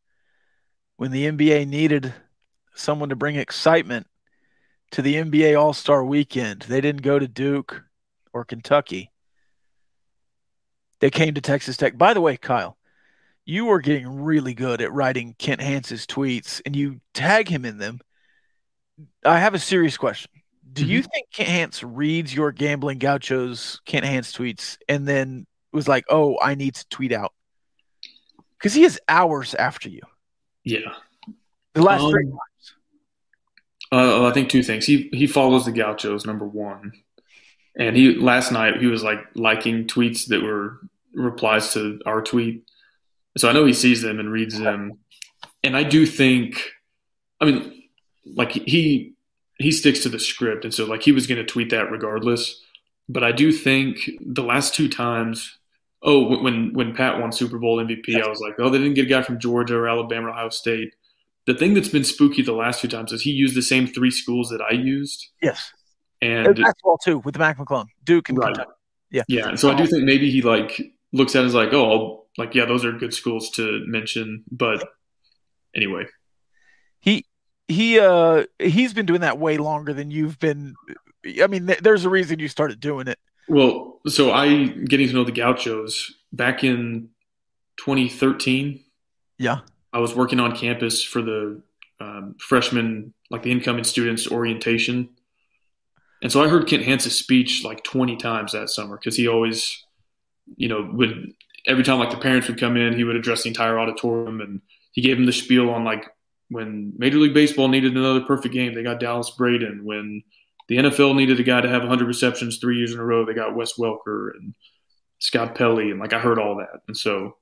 When the NBA needed someone to bring excitement to the NBA All Star weekend, they didn't go to Duke or Kentucky. They came to Texas Tech. By the way, Kyle, you are getting really good at writing Kent Hance's tweets and you tag him in them. I have a serious question. Do you think Kent Hance reads your gambling gauchos Kent Hance tweets and then was like, "Oh, I need to tweet out"? Because he is hours after you. Yeah, The last Um, three. Uh, I think two things. He he follows the Gauchos number one, and he last night he was like liking tweets that were replies to our tweet. So I know he sees them and reads them, and I do think, I mean, like he he sticks to the script, and so like he was going to tweet that regardless. but I do think the last two times. Oh, when when Pat won Super Bowl MVP, I was like, oh, they didn't get a guy from Georgia or Alabama or Ohio State. The thing that's been spooky the last two times is he used the same three schools that I used, Yes. and basketball too with the Mac McClung, Duke and Right. Kentucky. Yeah. Yeah, and so I do um, think maybe he like looks at it as like, oh, I'll, like yeah, those are good schools to mention, but anyway, He he uh he's been doing that way longer than you've been. I mean, th- there's a reason you started doing it. well, so I getting to know the Gauchos back in 2013. Yeah. I was working on campus for the um, freshman, like the incoming students orientation, and so I heard Kent Hance's speech like 20 times that summer because he always, you know, would every time like the parents would come in, he would address the entire auditorium and he gave them the spiel on like when Major League Baseball needed another perfect game, they got Dallas Braden. When the NFL needed a guy to have 100 receptions three years in a row, they got Wes Welker and Scott Pelley, and like I heard all that, and so.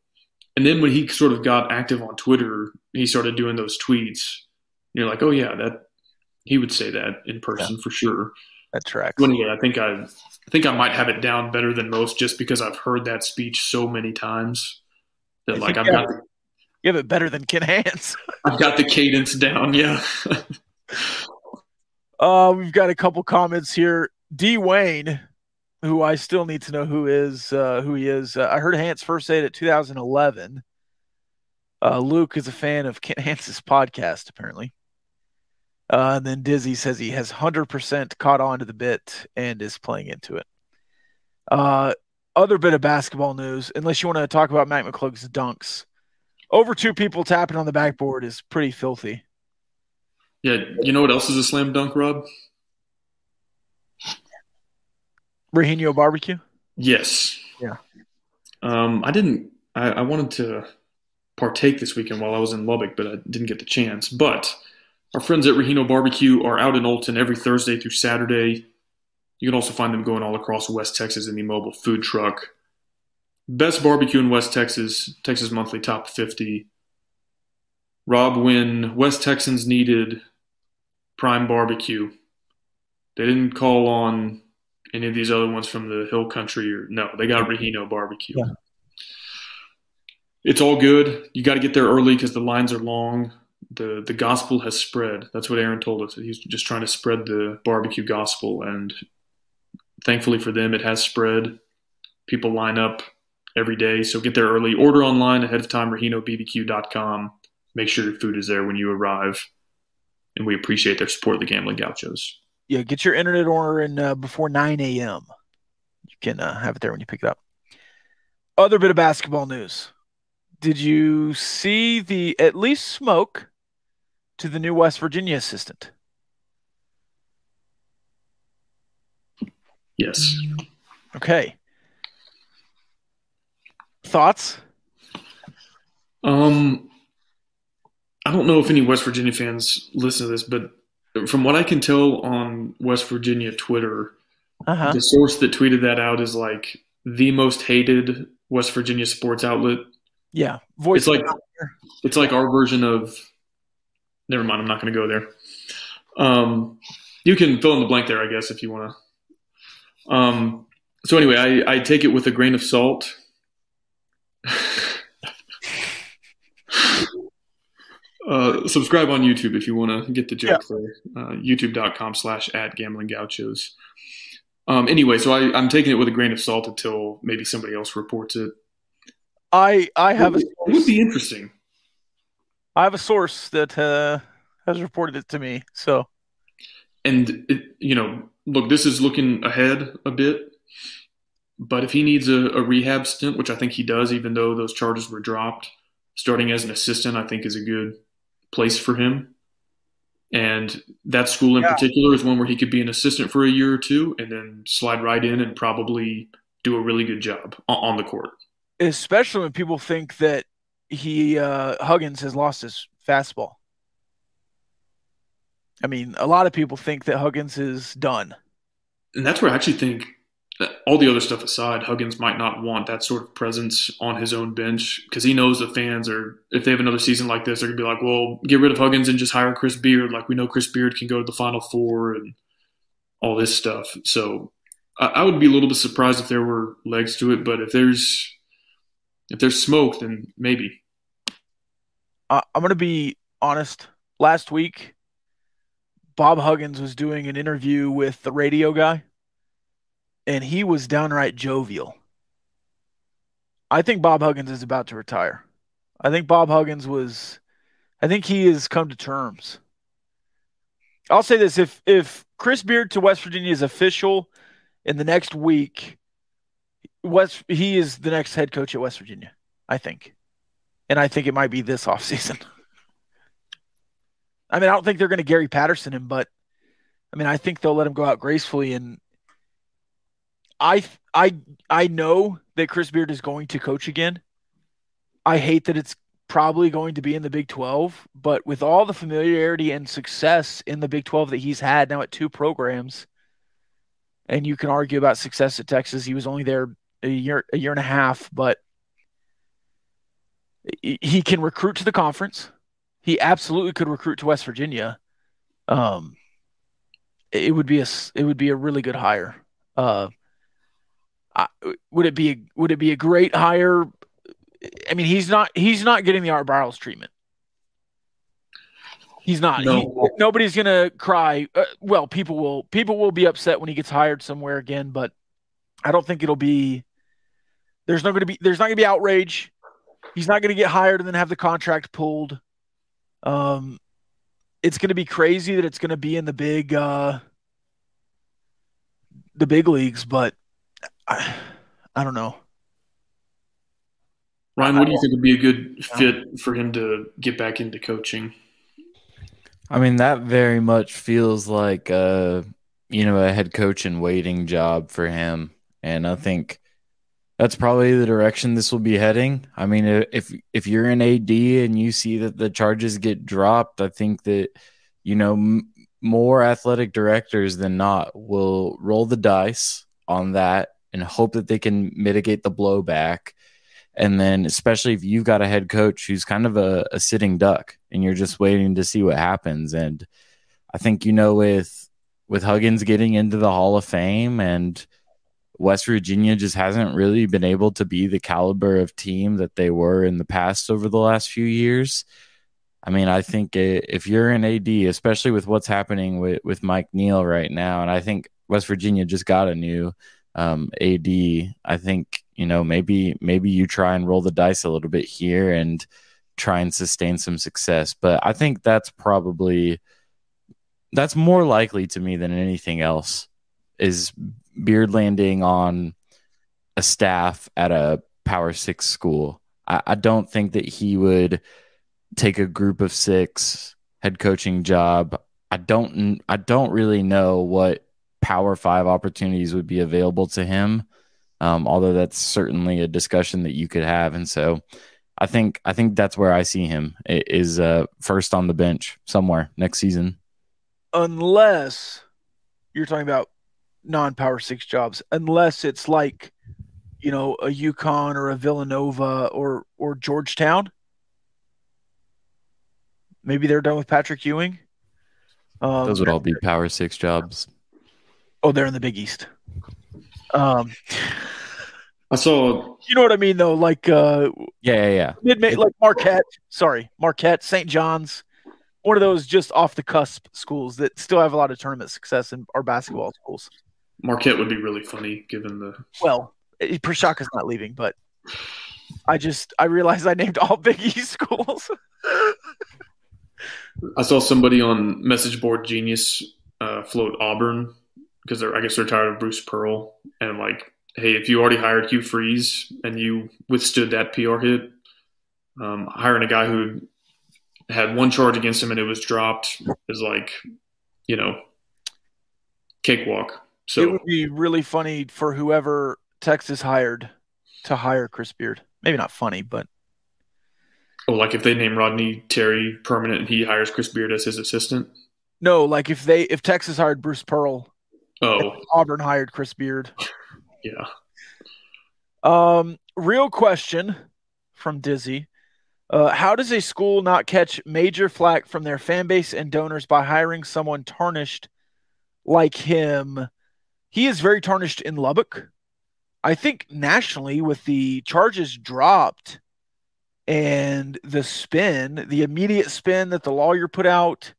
And then when he sort of got active on Twitter, he started doing those tweets. You're like, oh yeah, that he would say that in person for sure. That tracks. Well, yeah, I think I, I think I might have it down better than most, just because I've heard that speech so many times that I like I've you got have- You have it better than Ken Hance. I've got the cadence down. Yeah. Uh, we've got a couple comments here. D Wayne, who I still need to know who is uh, who he is. Uh, I heard Hance first say it at 2011. Uh, Luke is a fan of Kent Hance's podcast, apparently. Uh, and then Dizzy says he has 100% caught on to the bit and is playing into it. Uh, other bit of basketball news, unless you want to talk about Mac McClung's dunks. Over two people tapping on the backboard is pretty filthy. Yeah. You know what else is a slam dunk, Rob? Rahino barbecue? Yes. Yeah. Um, I didn't. I, I wanted to partake this weekend while I was in Lubbock, but I didn't get the chance. But our friends at Rahino Barbecue are out in Olton every Thursday through Saturday. You can also find them going all across West Texas in the mobile food truck. Best barbecue in West Texas, Texas Monthly Top 50. Rob, when West Texans needed prime barbecue, they didn't call on any of these other ones from the hill country or no, they got Rahino barbecue. Yeah. It's all good. You got to get there early because the lines are long. The The gospel has spread. That's what Aaron told us. He's just trying to spread the barbecue gospel, and thankfully for them, it has spread. People line up every day, so get there early. Order online ahead of time. RahinoBBQ.com. Make sure your food is there when you arrive, and we appreciate their support of the Gambling Gauchos. Yeah, get your internet order in uh, before 9 a.m. You can uh, have it there when you pick it up. Other bit of basketball news. Did you see the at least smoke to the new West Virginia assistant? Yes. Okay. Thoughts? Um, I don't know if any West Virginia fans listen to this, but from what I can tell on West Virginia Twitter, Uh-huh. the source that tweeted that out is like the most hated West Virginia sports outlet. Yeah. Voice It's like it's like our version of. Never mind. I'm not going to go there. Um, you can fill in the blank there, I guess, if you want to. Um, so anyway, I, I take it with a grain of salt. Uh, subscribe on YouTube if you want to get the joke there. Uh, YouTube.com slash at gambling gauchos. Um, anyway, so I, I'm taking it with a grain of salt until maybe somebody else reports it. I I have a It would be interesting. I have a source that uh, has reported it to me. So And it, you know, look, this is looking ahead a bit. But if he needs a, a rehab stint, which I think he does, even though those charges were dropped, starting as an assistant, I think is a good place for him. And that school in Yeah. particular is one where he could be an assistant for a year or two and then slide right in and probably do a really good job on, on the court. Especially when people think that he uh, Huggins has lost his fastball. I mean, a lot of people think that Huggins is done. And that's where I actually think all the other stuff aside, Huggins might not want that sort of presence on his own bench because he knows the fans are, if they have another season like this, they're going to be like, well, get rid of Huggins and just hire Chris Beard. Like, we know Chris Beard can go to the Final Four and all this stuff. So I, I would be a little bit surprised if there were legs to it, but if there's if there's smoke, then maybe. Uh, I'm going to be honest. Last week, Bob Huggins was doing an interview with the radio guy, and he was downright jovial. I think Bob Huggins is about to retire. I think Bob Huggins was, I think he has come to terms. I'll say this: if if Chris Beard to West Virginia is official in the next week, West he is the next head coach at West Virginia. I think, and I think it might be this offseason. I mean, I don't think they're going to Gary Patterson him, but I mean, I think they'll let him go out gracefully. And I, I, I know that Chris Beard is going to coach again. I hate that it's probably going to be in the Big 12, but with all the familiarity and success in the Big 12 that he's had now at two programs, and you can argue about success at Texas, he was only there a year, a year and a half, but he can recruit to the conference he absolutely could recruit to West Virginia. Um, it would be a it would be a really good hire. Uh, I, would it be a, would it be a great hire? I mean, he's not he's not getting the Art Briles treatment. He's not. No. He, nobody's gonna cry. Uh, well, people will people will be upset when he gets hired somewhere again, but I don't think it'll be. There's not gonna be there's not gonna be outrage. He's not gonna get hired and then have the contract pulled. Um, it's going to be crazy that it's going to be in the big, uh, the big leagues, but I, I don't know. Ryan, what do you think would be a good fit for him to get back into coaching? I mean, that very much feels like, uh, you know, a head coach and waiting job for him. And I think that's probably the direction this will be heading. I mean, if if you're an AD and you see that the charges get dropped, I think that you know m- more athletic directors than not will roll the dice on that and hope that they can mitigate the blowback. And then, especially if you've got a head coach who's kind of a, a sitting duck and you're just waiting to see what happens. And I think you know with with Huggins getting into the Hall of Fame and West Virginia just hasn't really been able to be the caliber of team that they were in the past over the last few years. I mean, I think if you're an AD, especially with what's happening with, with Mike Neal right now, and I think West Virginia just got a new um, AD, I think you know maybe maybe you try and roll the dice a little bit here and try and sustain some success. But I think that's probably that's more likely to me than anything else is Beard landing on a staff at a Power Six school. I, I don't think that he would take a group of six head coaching job. I don't I don't really know what Power Five opportunities would be available to him. Um, although that's certainly a discussion that you could have, and so I think I think that's where I see him is uh, first on the bench somewhere next season. Unless you're talking about non-power six jobs unless it's like you know a UConn or a Villanova or or Georgetown. Maybe they're done with Patrick Ewing. Um, Those would all be power six jobs. Oh, they're in the Big East. Um, I saw. You know what I mean, though. Like, uh, yeah, yeah, yeah. Mid, like Marquette. Sorry, Marquette, St. John's. One of those just off the cusp schools that still have a lot of tournament success in our basketball schools. Marquette would be really funny given the. Well, Prochazka's not leaving, but I just I realized I named all Big East schools. I saw somebody on Message Board Genius uh, float Auburn because they're I guess they're tired of Bruce Pearl and like, hey, if you already hired Hugh Freeze and you withstood that PR hit, um, hiring a guy who had one charge against him and it was dropped is like, you know, cakewalk. So it would be really funny for whoever Texas hired to hire Chris Beard. Maybe not funny, but oh, like if they name Rodney Terry permanent and he hires Chris Beard as his assistant. No, like if they if Texas hired Bruce Pearl, oh, Auburn hired Chris Beard. yeah. Um, real question from Dizzy. Uh, how does a school not catch major flack from their fan base and donors by hiring someone tarnished like him he is very tarnished in Lubbock. I think nationally, with the charges dropped and the spin, the immediate spin that the lawyer put out,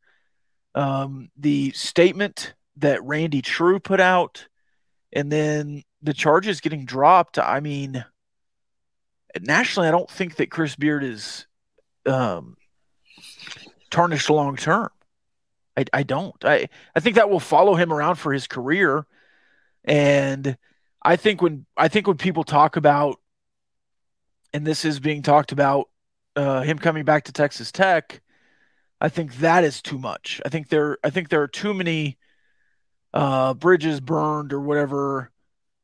um, the statement that Randi Trew put out, and then the charges getting dropped. I mean, nationally, I don't think that Chris Beard is um, tarnished long term. I, I don't. I, I think that will follow him around for his career. And I think when I think when people talk about, and this is being talked about, uh, him coming back to Texas Tech, I think that is too much. I think there I think there are too many uh, bridges burned or whatever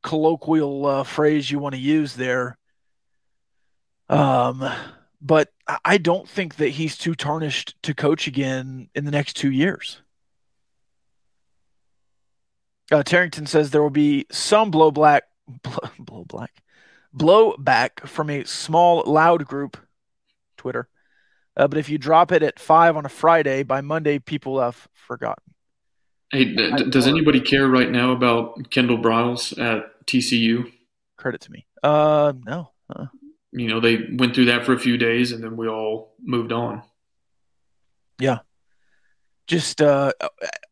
colloquial uh, phrase you want to use there. Um, but I don't think that he's too tarnished to coach again in the next two years. Uh, Tarrington says there will be some blow black, blow, blow black, blowback from a small loud group, Twitter. Uh, but if you drop it at five on a Friday, by Monday people have forgotten. Hey, d- does anybody care right now about Kendall Briles at TCU? Credit to me. Uh, no. Uh, You know, they went through that for a few days, and then we all moved on. yeah. Just uh,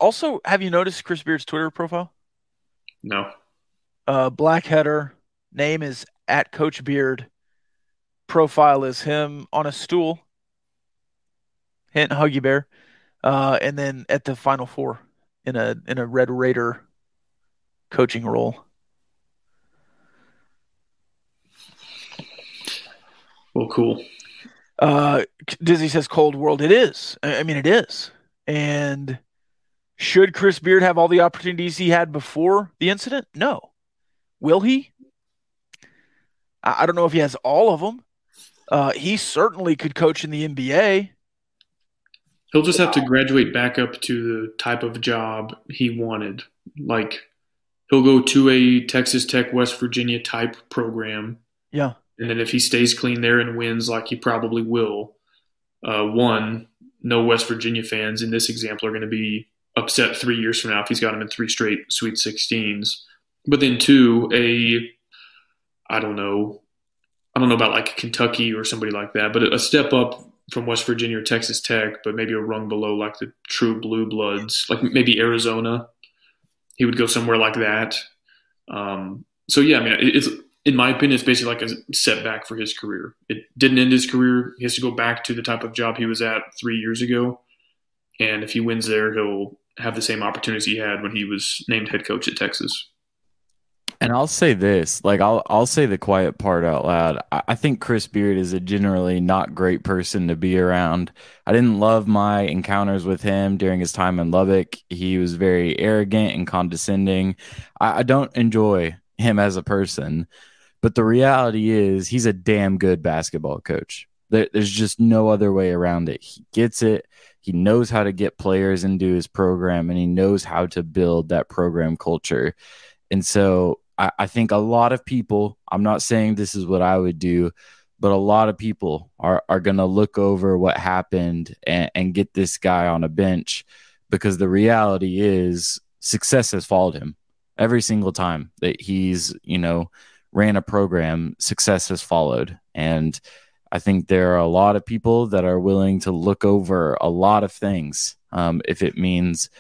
also, have you noticed Chris Beard's Twitter profile? No, Uh, black header. Name is at Coach Beard. Profile is him on a stool. Hint Huggy Bear. Uh, and then at the final four in a in a Red Raider coaching role. well, cool. Uh, Dizzy says cold world. It is. I I mean, it is. And should Chris Beard have all the opportunities he had before the incident? No. Will he? I I don't know if he has all of them. Uh, he certainly could coach in the NBA. He'll just have to graduate back up to the type of job he wanted. Like, he'll go to a Texas Tech, West Virginia type program. Yeah. And then if he stays clean there and wins, like he probably will, uh, one, no West Virginia fans in this example are going to be upset three years from now if he's got him in three straight Sweet 16s. But then two, a, I don't know, I don't know about like Kentucky or somebody like that, but a step up from West Virginia or Texas Tech, but maybe a rung below like the true blue bloods, like maybe Arizona. He would go somewhere like that. Um, so yeah, I mean, it's in my opinion, it's basically like a setback for his career. It didn't end his career. He has to go back to the type of job he was at three years ago, and if he wins there, he'll have the same opportunities he had when he was named head coach at Texas. And I'll say this, like I'll I'll say the quiet part out loud. I, I think Chris Beard is a generally not great person to be around. I didn't love my encounters with him during his time in Lubbock. He was very arrogant and condescending. I, I don't enjoy him as a person, but the reality is he's a damn good basketball coach. There, there's just no other way around it. He gets it. He knows how to get players into his program, and he knows how to build that program culture. And so I, I think a lot of people, I'm not saying this is what I would do, but a lot of people are, are going to look over what happened and, and get this guy on a bench because the reality is success has followed him every single time that he's, you know, ran a program, success has followed. And I think there are a lot of people that are willing to look over a lot of things um, if it means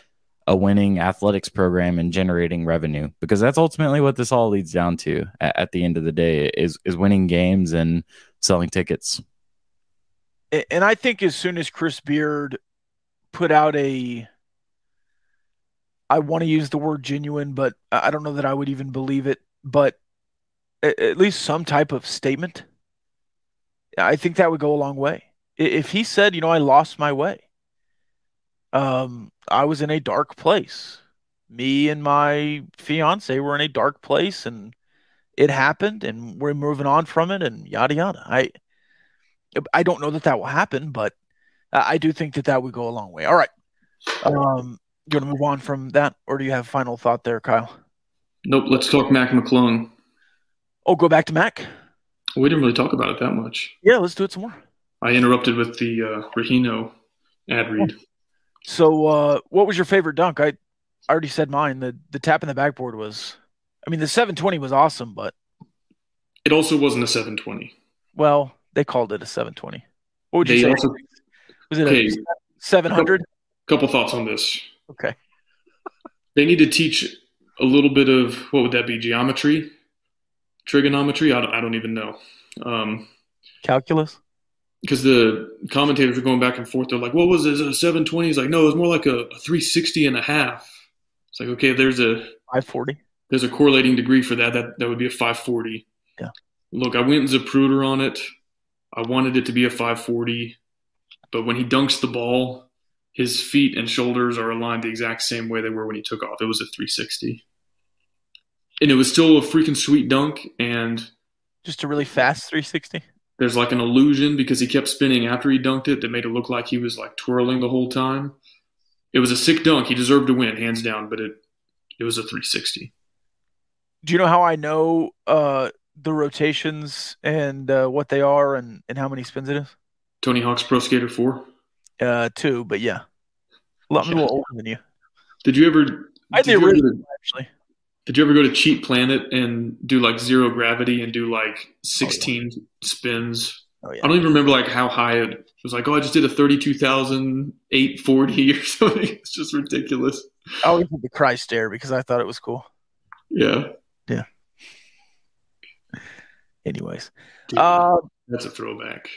a winning athletics program and generating revenue because that's ultimately what this all leads down to at, at the end of the day is is winning games and selling tickets And I think as soon as Chris Beard put out a, I want to use the word genuine, but I don't know that I would even believe it, but at least some type of statement, I think that would go a long way. If he said, you know, I lost my way, um, I was in a dark place. Me and my fiance were in a dark place, and it happened, and we're moving on from it, and yada yada. I, I don't know that that will happen, but I do think that that would go a long way. All right. Um, you want to move on from that, or do you have final thought there, Kyle? Nope. Let's talk Mac McClung. Oh, go back to Mac. We didn't really talk about it that much. Yeah, let's do it some more. I interrupted with the uh, Rahino ad read. So, uh, what was your favorite dunk? I I already said mine. The the tap in the backboard was, I mean, the 720 was awesome, but It also wasn't a 720. well, they called it a 720. What would you They say? also was it okay. a 700? couple thoughts on this. Okay. They need to teach a little bit of what would that be? Geometry, trigonometry. I don't, I don't even know. Um, Calculus. because the commentators are going back and forth. They're like, "What was it? It a 720?" He's like, "No, it was more like a, a 360 and a half." It's like, okay, there's a 540. there's a correlating degree for that. That that would be a 540. Yeah. Look, I went Zapruder on it. I wanted it to be a 540, but when he dunks the ball, his feet and shoulders are aligned the exact same way they were when he took off. It was a 360, and it was still a freaking sweet dunk. And Just a really fast 360. there's like an illusion because he kept spinning after he dunked it that made it look like he was like twirling the whole time. It was a sick dunk. He deserved to win, hands down, but it it was a 360. Do you know how I know uh, the rotations and uh, what they are and, and how many spins it is? Tony Hawk's Pro Skater 4. Uh, two, but yeah. Well, I'm a little older than you. Did you ever I did did you ever, original, actually. Did you ever go to Cheat Planet and do like zero gravity and do like 16 spins? Oh, yeah. I don't even remember like how high it was like, oh, I just did a 32,840 or something. It's just ridiculous. I always did the Christ Air because I thought it was cool. Yeah. Yeah. Anyways. Dude, Uh, that's a throwback.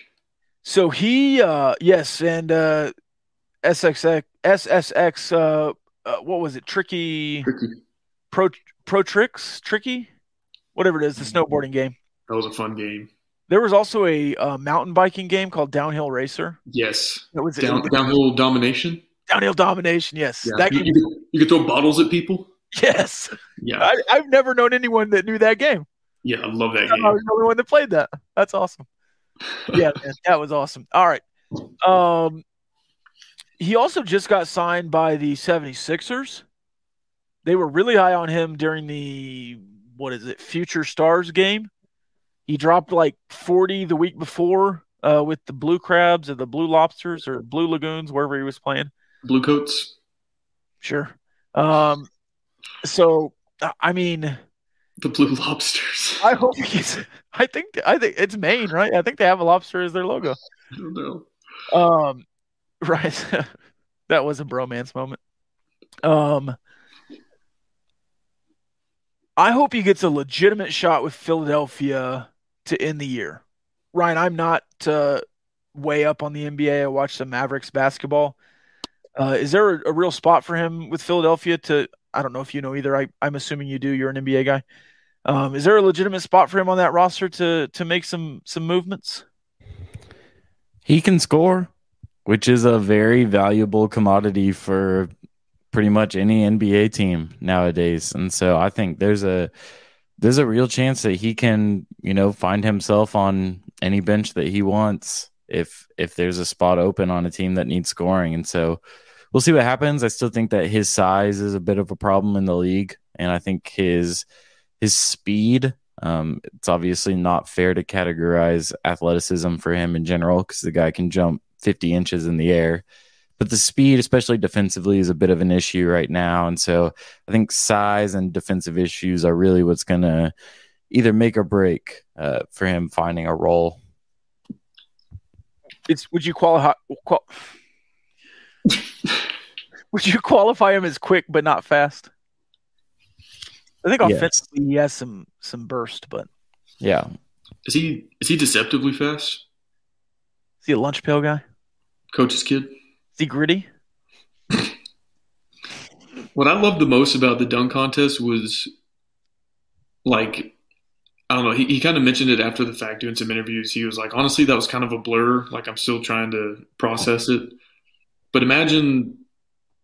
so he, uh, yes, and uh, SXX, SSX, uh, uh, what was it? Tricky, Tricky. Pro, Pro Tricks, Tricky? Whatever it is, the snowboarding game. That was a fun game. There was also a uh, mountain biking game called Downhill Racer. Yes. That was Down, downhill domination. Downhill Domination. Yes, Yeah. that You, game. you, could, you could throw bottles at people. Yes, Yeah. I, I've never known anyone that knew that game. Yeah, I love that I game. was the only one that played that. That's awesome. Yeah, man, that was awesome. All right. Um, he also just got signed by the 76ers. They were really high on him during the what is it, Future Stars game. He dropped like 40 the week before uh, with the Blue Crabs or the Blue Lobsters or Blue Lagoons, wherever he was playing. Blue coats. Sure. Um, so I mean, The blue lobsters. I hope he gets. I think I think it's Maine, right? I think they have a lobster as their logo. I don't know. Um, right. that was a bromance moment. Um, I hope he gets a legitimate shot with Philadelphia to end the year. Ryan, I'm not uh, way up on the NBA. I watch some Mavericks basketball. Uh, is there a, a real spot for him with Philadelphia to? I don't know if you know either. I, I'm assuming you do. You're an NBA guy. Um, is there a legitimate spot for him on that roster to to make some some movements? He can score, which is a very valuable commodity for pretty much any NBA team nowadays. And so I think there's a there's a real chance that he can, you know, find himself on any bench that he wants if if there's a spot open on a team that needs scoring. And so we'll see what happens. I still think that his size is a bit of a problem in the league, and I think his his speed. Um, it's obviously not fair to categorize athleticism for him in general because the guy can jump 50 inches in the air. But the speed, especially defensively, is a bit of an issue right now. And so I think size and defensive issues are really what's going to either make or break uh, for him finding a role. It's would you qualify? Qual- would you qualify him as quick but not fast? I think Yes. offensively he has some some burst, but Yeah. Is he is he deceptively fast? is he a lunch pail guy? Coach's kid. Is he gritty? What I loved the most about the dunk contest was like I don't know, he, he kind of mentioned it after the fact doing some interviews. He was like, honestly, that was kind of a blur. Like I'm still trying to process it. But imagine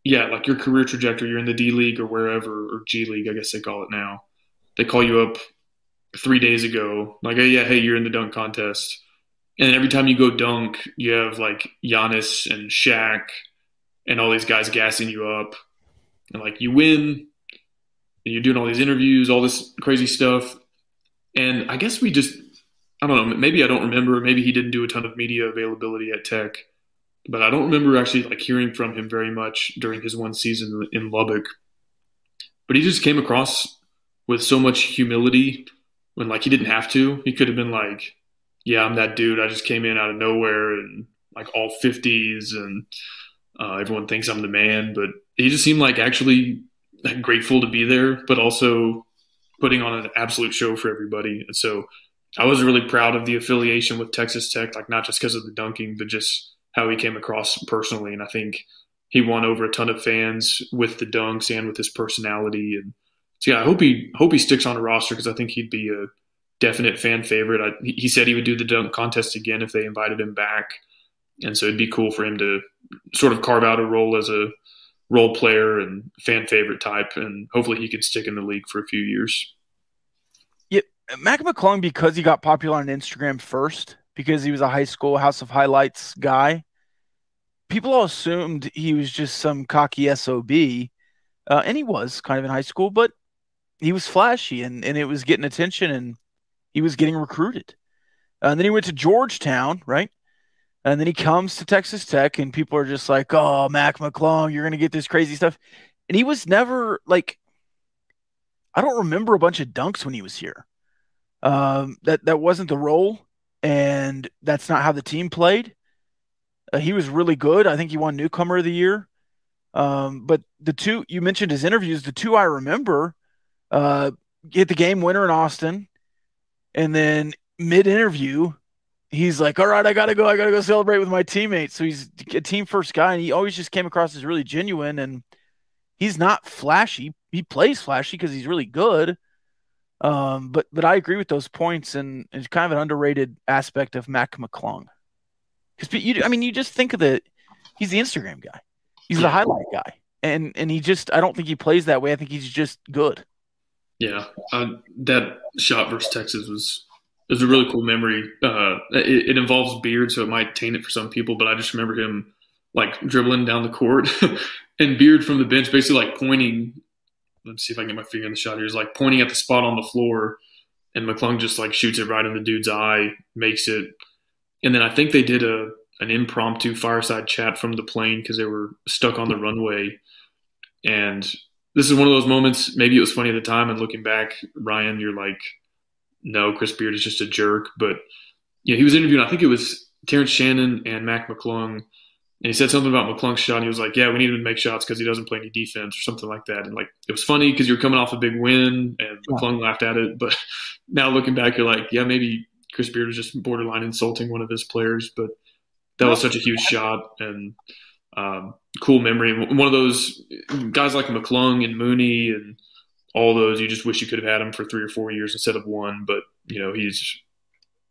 yeah, like your career trajectory, you're in the D League or wherever, or G League, I guess they call it now. They call you up three days ago, like, hey, yeah, hey, you're in the dunk contest. And then every time you go dunk, you have like Giannis and Shaq and all these guys gassing you up. And like you win, and you're doing all these interviews, all this crazy stuff. And I guess we just, I don't know, maybe I don't remember. Maybe he didn't do a ton of media availability at Tech, but I don't remember actually like hearing from him very much during his one season in Lubbock. but he just came across with so much humility when like he didn't have to. He could have been like, "Yeah, I'm that dude. I just came in out of nowhere and like all 50s, and uh, everyone thinks I'm the man." But he just seemed like actually grateful to be there, but also putting on an absolute show for everybody. And so I was really proud of the affiliation with Texas Tech, like not just because of the dunking, but just how he came across personally. And I think he won over a ton of fans with the dunks and with his personality. And so yeah, I hope he hope he sticks on a roster because I think he'd be a definite fan favorite. I, he said he would do the dunk contest again if they invited him back, and so it'd be cool for him to sort of carve out a role as a role player and fan favorite type, and hopefully he could stick in the league for a few years. Yeah, Mac McClung because he got popular on Instagram first because he was a high school House of Highlights guy. People all assumed he was just some cocky sob, uh, and he was kind of in high school, but he was flashy and and it was getting attention, and he was getting recruited. And then he went to Georgetown, right? And then he comes to Texas Tech, and people are just like, "Oh, Mac McClung, you're gonna get this crazy stuff." And he was never like, I don't remember a bunch of dunks when he was here. Um, that that wasn't the role, and that's not how the team played. Uh, he was really good. I think he won Newcomer of the Year. Um, but the two you mentioned his interviews, the two I remember, uh, hit the game winner in Austin, and then mid interview he's like, all right, I gotta go. I gotta go celebrate with my teammates. So he's a team first guy, and he always just came across as really genuine. And he's not flashy. He plays flashy because he's really good. Um, but but I agree with those points, and it's kind of an underrated aspect of Mac McClung. Because you, I mean, you just think of the, he's the Instagram guy, he's the highlight guy, and and he just, I don't think he plays that way. I think he's just good. Yeah, uh, that shot versus Texas was was a really cool memory. Uh, it, it, involves Beard, so it might taint it for some people, but I just remember him like dribbling down the court and Beard from the bench basically like pointing. Let's see if I can get my finger in the shot here. He's like pointing at the spot on the floor, and McClung just like shoots it right in the dude's eye, makes it. And then I think they did a an impromptu fireside chat from the plane because they were stuck on the runway. And this is one of those moments. Maybe it was funny at the time, and looking back, Ryan, you're like no, Chris Beard is just a jerk. But yeah, he was interviewing. I think it was Terrence Shannon and Mac McClung, and he said something about McClung's shot. And he was like, "Yeah, we need him to make shots because he doesn't play any defense or something like that." And like it was funny because you're coming off a big win, and McClung laughed at it. But now looking back, you're like, "Yeah, maybe Chris Beard was just borderline insulting one of his players." But that was such a huge shot and um, cool memory. One of those guys like McClung and Mooney and all those. You just wish you could have had him for three or four years instead of one. But you know, he's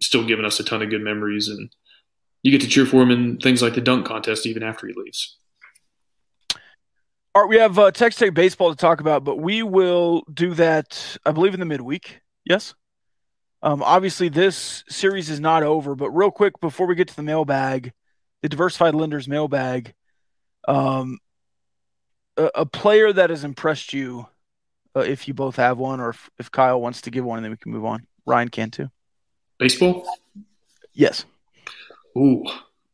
still giving us a ton of good memories, and you get to cheer for him in things like the dunk contest even after he leaves. All right, we have uh, Texas Tech baseball to talk about, but we will do that, I believe, in the midweek. Yes. Um, obviously, this series is not over, but real quick before we get to the mailbag, the diversified lenders mailbag, um, a, a player that has impressed you uh, if you both have one, or if, if Kyle wants to give one, and then we can move on. Ryan can too. Baseball. Yes. Ooh,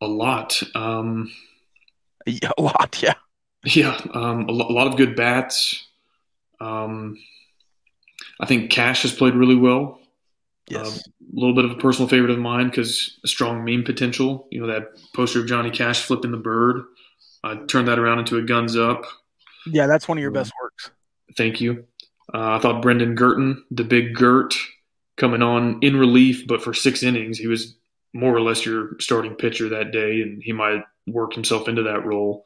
a lot. Um, yeah, a lot. Yeah. Yeah, um, a, lo- a, lot of good bats. Um, I think Cash has played really well. Yes. Uh, a little bit of a personal favorite of mine because a strong meme potential. You know that poster of Johnny Cash flipping the bird. I turned that around into a guns up. Yeah, that's one of your best works. Thank you. Uh, I thought Brendan Girton, the big Gert, coming on in relief, but for six innings, he was more or less your starting pitcher that day, and he might work himself into that role.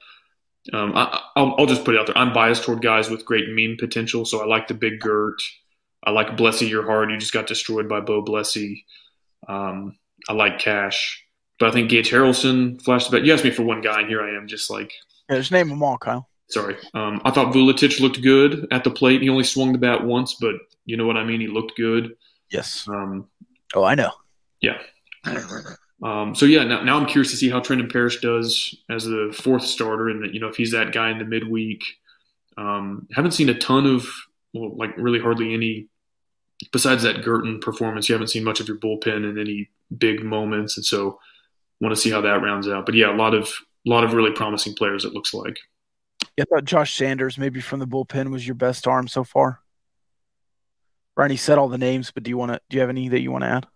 Um, I, will just put it out there. I'm biased toward guys with great meme potential, so I like the big Gert. I like Blessy Your Heart. You just got destroyed by Bo Blessy. Um, I like Cash, but I think Gage Harrelson flashed the bat. You asked me for one guy, and here I am, just like yeah, just name them all, Kyle. Sorry. Um, I thought Vuletic looked good at the plate. He only swung the bat once, but you know what I mean. He looked good. Yes. Um, oh, I know. Yeah. Um, so yeah, now, now I'm curious to see how Trenton Parrish does as the fourth starter, and you know if he's that guy in the midweek. Um, haven't seen a ton of, well, like really hardly any. Besides that Girton performance, you haven't seen much of your bullpen in any big moments, and so want to see how that rounds out. But yeah, a lot of a lot of really promising players. It looks like. Yeah, I thought Josh Sanders, maybe from the bullpen, was your best arm so far. Ryan, he said all the names, but do you want to? Do you have any that you want to add?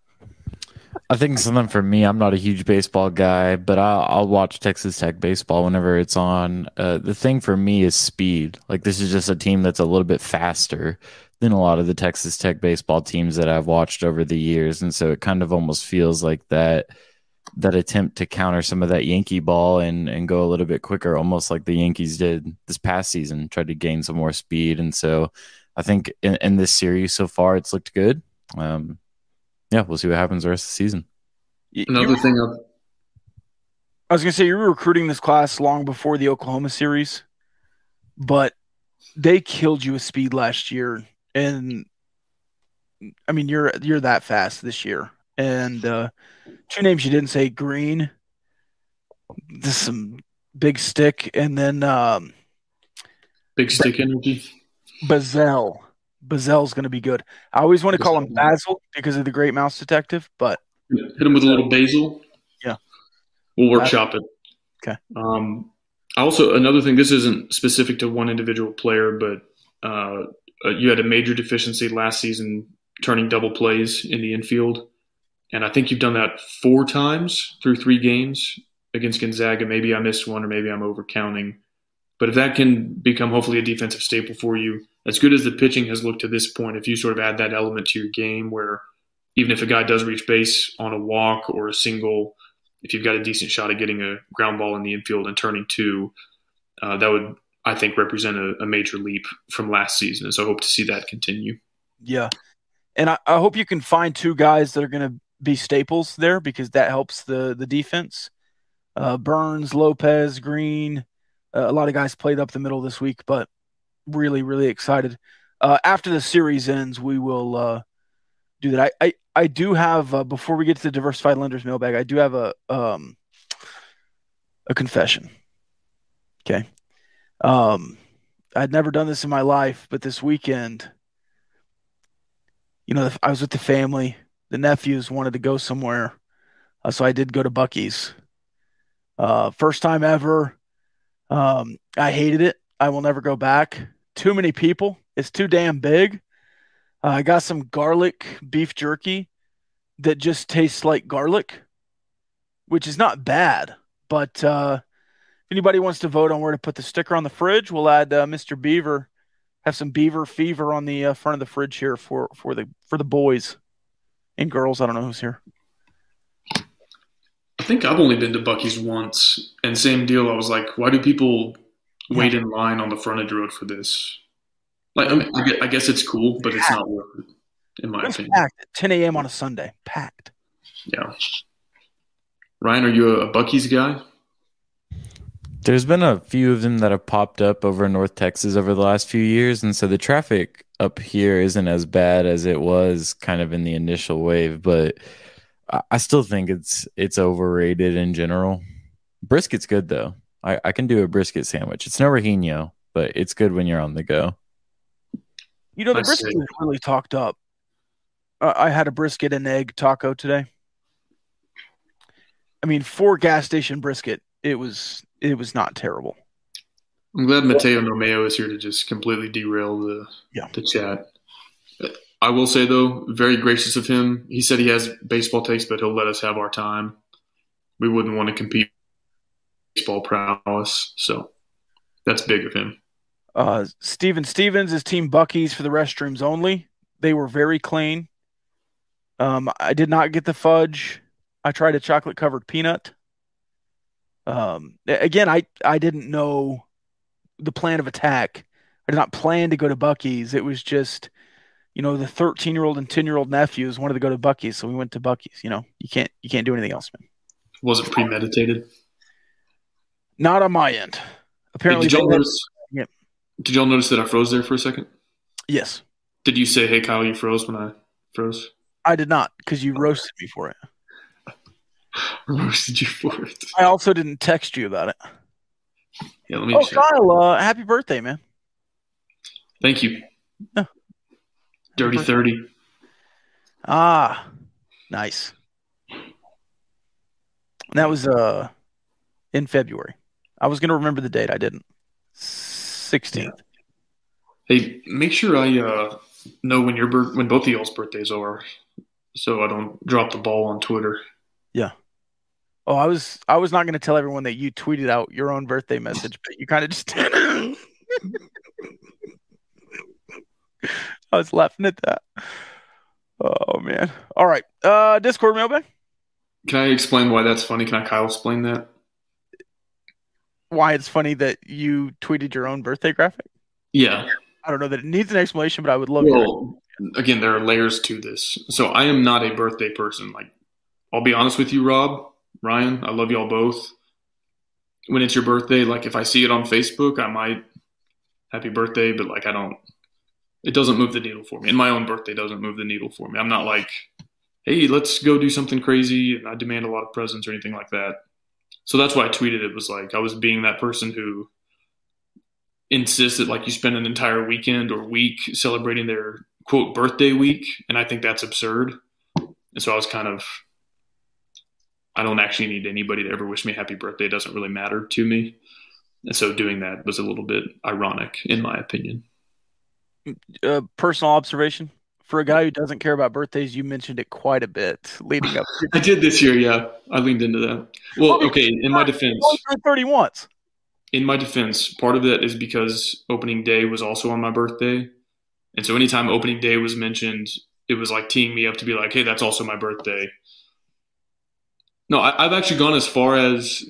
I think something for me. I'm not a huge baseball guy, but I'll, I'll watch Texas Tech baseball whenever it's on. Uh, the thing for me is speed. Like this is just a team that's a little bit faster than a lot of the Texas Tech baseball teams that I've watched over the years, and so it kind of almost feels like that that attempt to counter some of that Yankee ball and and go a little bit quicker, almost like the Yankees did this past season, tried to gain some more speed, and so I think in, in this series so far, it's looked good. Um, yeah, we'll see what happens the rest of the season. Another You- thing, I've, I was gonna say you were recruiting this class long before the Oklahoma series, but they killed you with speed last year, and I mean you're you're that fast this year. And uh, two names you didn't say: Green, this some big stick, and then um, big stick energy. Bazzell. Bazzell's gonna be good. I always want to call him Basil because of the Great Mouse Detective, but Hit him with a little basil. Yeah. We'll workshop it. Okay. Um, also, another thing. This isn't specific to one individual player, but uh, uh, you had a major deficiency last season, turning double plays in the infield, and I think you've done that four times through three games against Gonzaga. Maybe I missed one, or maybe I'm overcounting. But if that can become hopefully a defensive staple for you, as good as the pitching has looked to this point, if you sort of add that element to your game where even if a guy does reach base on a walk or a single, if you've got a decent shot at getting a ground ball in the infield and turning two, uh, that would, I think, represent a, a major leap from last season. So I hope to see that continue. Yeah. And I, I hope you can find two guys that are going to be staples there because that helps the the defense. Uh, Burns, Lopez, Green, uh, a lot of guys played up the middle this week, but really, really excited. Uh, after the series ends, we will uh, do that. I, I, I do have uh, before we get to the diversified lenders mailbag, I do have a um, a confession. Okay. Um, I'd never done this in my life, but this weekend you know, I was with the family. The nephews wanted to go somewhere, uh, so I did go to Buc-ee's. Uh, first time ever. Um, I hated it. I will never go back. Too many people. It's too damn big. Uh, I got some garlic beef jerky that just tastes like garlic, which is not bad. But uh, if anybody wants to vote on where to put the sticker on the fridge, we'll add uh, Mr. Beaver have some beaver fever on the uh, front of the fridge here for for the for the boys and girls. I don't know who's here. I think I've only been to Buc-ee's once, and same deal. I was like, why do people wait in line on the frontage road for this? Like, I, mean, I, guess, it's cool, but it's not worth it, in my It's opinion. packed at 10 a.m. on a Sunday. Packed. Yeah. Ryan, are you a, a Buc-ee's guy? There's been a few of them that have popped up over North Texas over the last few years, and so the traffic up here isn't as bad as it was kind of in the initial wave, but I, I still think it's it's overrated in general. Brisket's good though. I, I can do a brisket sandwich. It's no Rajino, but it's good when you're on the go. You know, the brisket is really talked up. Uh, I had a brisket and egg taco today. I mean, for gas station brisket, it was it was not terrible. I'm glad Mateo Nomeo is here to just completely derail the Yeah. the chat. I will say though, very gracious of him. He said he has baseball takes, but he'll let us have our time. We wouldn't want to compete with baseball prowess, so that's big of him. Uh, Steven Stevens is Team Buc-ee's for the restrooms only. They were very clean. Um, I did not get the fudge. I tried a chocolate covered peanut. Um, again, I, I didn't know the plan of attack. I did not plan to go to Buc-ee's. It was just, you know, the 13 year old and 10 year old nephews wanted to go to Buc-ee's, so we went to Buc-ee's. You know, you can't you can't do anything else, man. Was it premeditated? Not on my end. Hey, Apparently, did y'all had- notice? Yep. Did y'all notice that I froze there for a second? yes, Did you say, "Hey, Kyle, you froze" when I froze? I did not because you roasted me for it. Roasted you for it? I also didn't text you about it. Yeah, let me Oh. Kyle, uh, happy birthday, man. Thank you. Yeah. Dirty thirty. Ah, nice. And that was uh in February. I was gonna remember the date, I didn't. 16th. Hey, make sure I uh, know when your when both of y'all's birthdays are, so I don't drop the ball on Twitter. Yeah. Oh, I was I was not going to tell everyone that you tweeted out your own birthday message, but you kind of just. I was laughing at that. Oh man. All right. Uh Discord mailbag. Can I explain why that's funny? Can I Kyle explain that? Why it's funny that you tweeted your own birthday graphic? Yeah. I don't know that it needs an explanation, but I would love your Well, again, there are layers to this. So I am not a birthday person. Like, I'll be honest with you, Rob, Ryan. I love y'all both. When it's your birthday, like if I see it on Facebook, I might happy birthday, but like I don't. It doesn't move the needle for me. And my own birthday doesn't move the needle for me. I'm not like, hey, let's go do something crazy, and I demand a lot of presents or anything like that. So that's why I tweeted it was like I was being that person who insists that like you spend an entire weekend or week celebrating their quote birthday week, and I think that's absurd. And so I was kind of I don't actually need anybody to ever wish me a happy birthday. It doesn't really matter to me. And so doing that was a little bit ironic, in my opinion. uh, personal observation. For a guy who doesn't care about birthdays, you mentioned it quite a bit leading up. I did this year, yeah. I leaned into that. Well, okay, in my defense, 30 once. in my defense, part of that is because opening day was also on my birthday. And so anytime opening day was mentioned, it was like teeing me up to be like, hey, that's also my birthday. No, I, I've actually gone as far as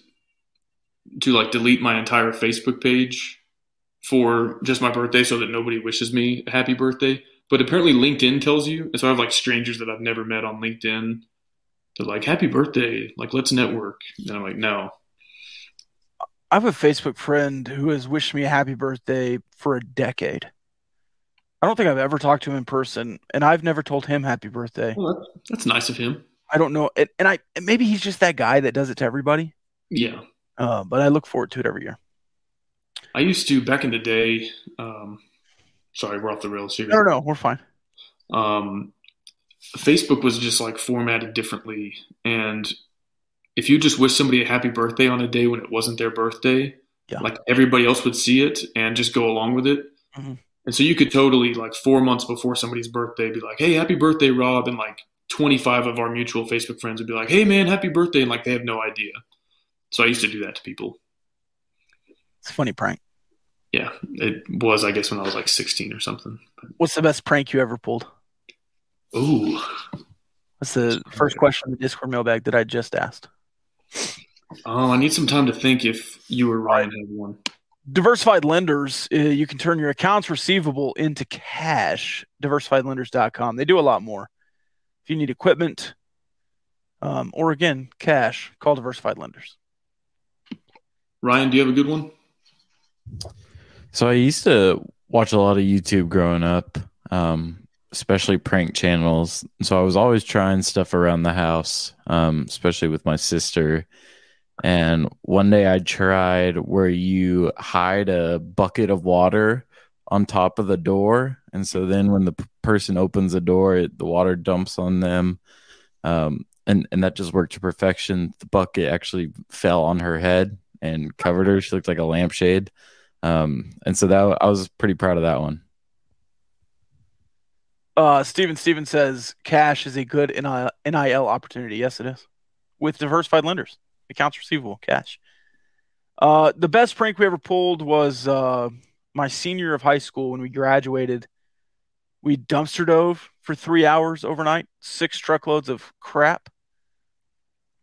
to like delete my entire Facebook page for just my birthday so that nobody wishes me a happy birthday. But apparently LinkedIn tells you, and so I have like strangers that I've never met on LinkedIn. They're like, happy birthday, like let's network. And I'm like, no. I have a Facebook friend who has wished me a happy birthday for a decade. I don't think I've ever talked to him in person, and I've never told him happy birthday. Well, that's, that's nice of him. I don't know, and, and I and maybe he's just that guy that does it to everybody. Yeah. Uh, but I look forward to it every year. I used to back in the day. Um, sorry, we're off the rails here. No, no, we're fine. Um, Facebook was just like formatted differently, and if you just wish somebody a happy birthday on a day when it wasn't their birthday, Yeah. like everybody else would see it and just go along with it. Mhm. And so you could totally like four months before somebody's birthday be like, "Hey, happy birthday, Rob," and like twenty five of our mutual Facebook friends would be like, "Hey, man, happy birthday," and like they have no idea. So I used to do that to people. It's a funny prank. Yeah, it was I guess when I was like sixteen or something. What's the best prank you ever pulled? Ooh. That's the first question in the Discord mailbag that I just asked. Oh, I need some time to think if you or Ryan have one. Diversified lenders, uh, you can turn your accounts receivable into cash. Diversifiedlenders.com. They do a lot more. If you need equipment, um, or again, cash, call Diversified Lenders. Ryan, do you have a good one? So I used to watch a lot of YouTube growing up, um, especially prank channels. So I was always trying stuff around the house, um, especially with my sister. And one day I tried where you hide a bucket of water on top of the door, and so then when the p- person opens the door, it, the water dumps on them. Um, and and that just worked to perfection. The bucket actually fell on her head and covered her. She looked like a lampshade. Um, and so that I was pretty proud of that one. Uh, Steven Steven says cash is a good NIL, NIL opportunity. Yes, it is. With diversified lenders, accounts receivable, cash. Uh, the best prank we ever pulled was uh, my senior of high school when we graduated. We dumpster dove for three hours overnight, six truckloads of crap,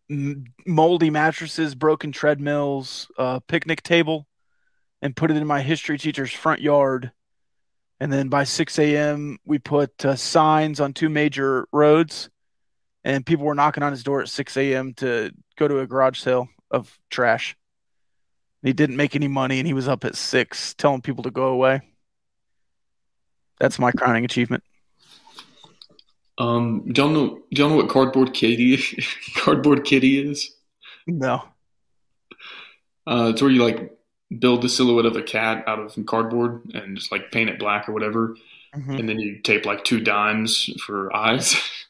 moldy mattresses, broken treadmills, uh, picnic table, and put it in my history teacher's front yard. And then by 6 a.m., we put uh, signs on two major roads, and people were knocking on his door at 6 a.m. to go to a garage sale of trash. He didn't make any money, and he was up at six telling people to go away. That's my crowning achievement. Um, do y'all know? Do y'all know what cardboard kitty? cardboard kitty is? No. Uh, it's where you like build the silhouette of a cat out of cardboard and just like paint it black or whatever, Mhm. and then you tape like two dimes for eyes.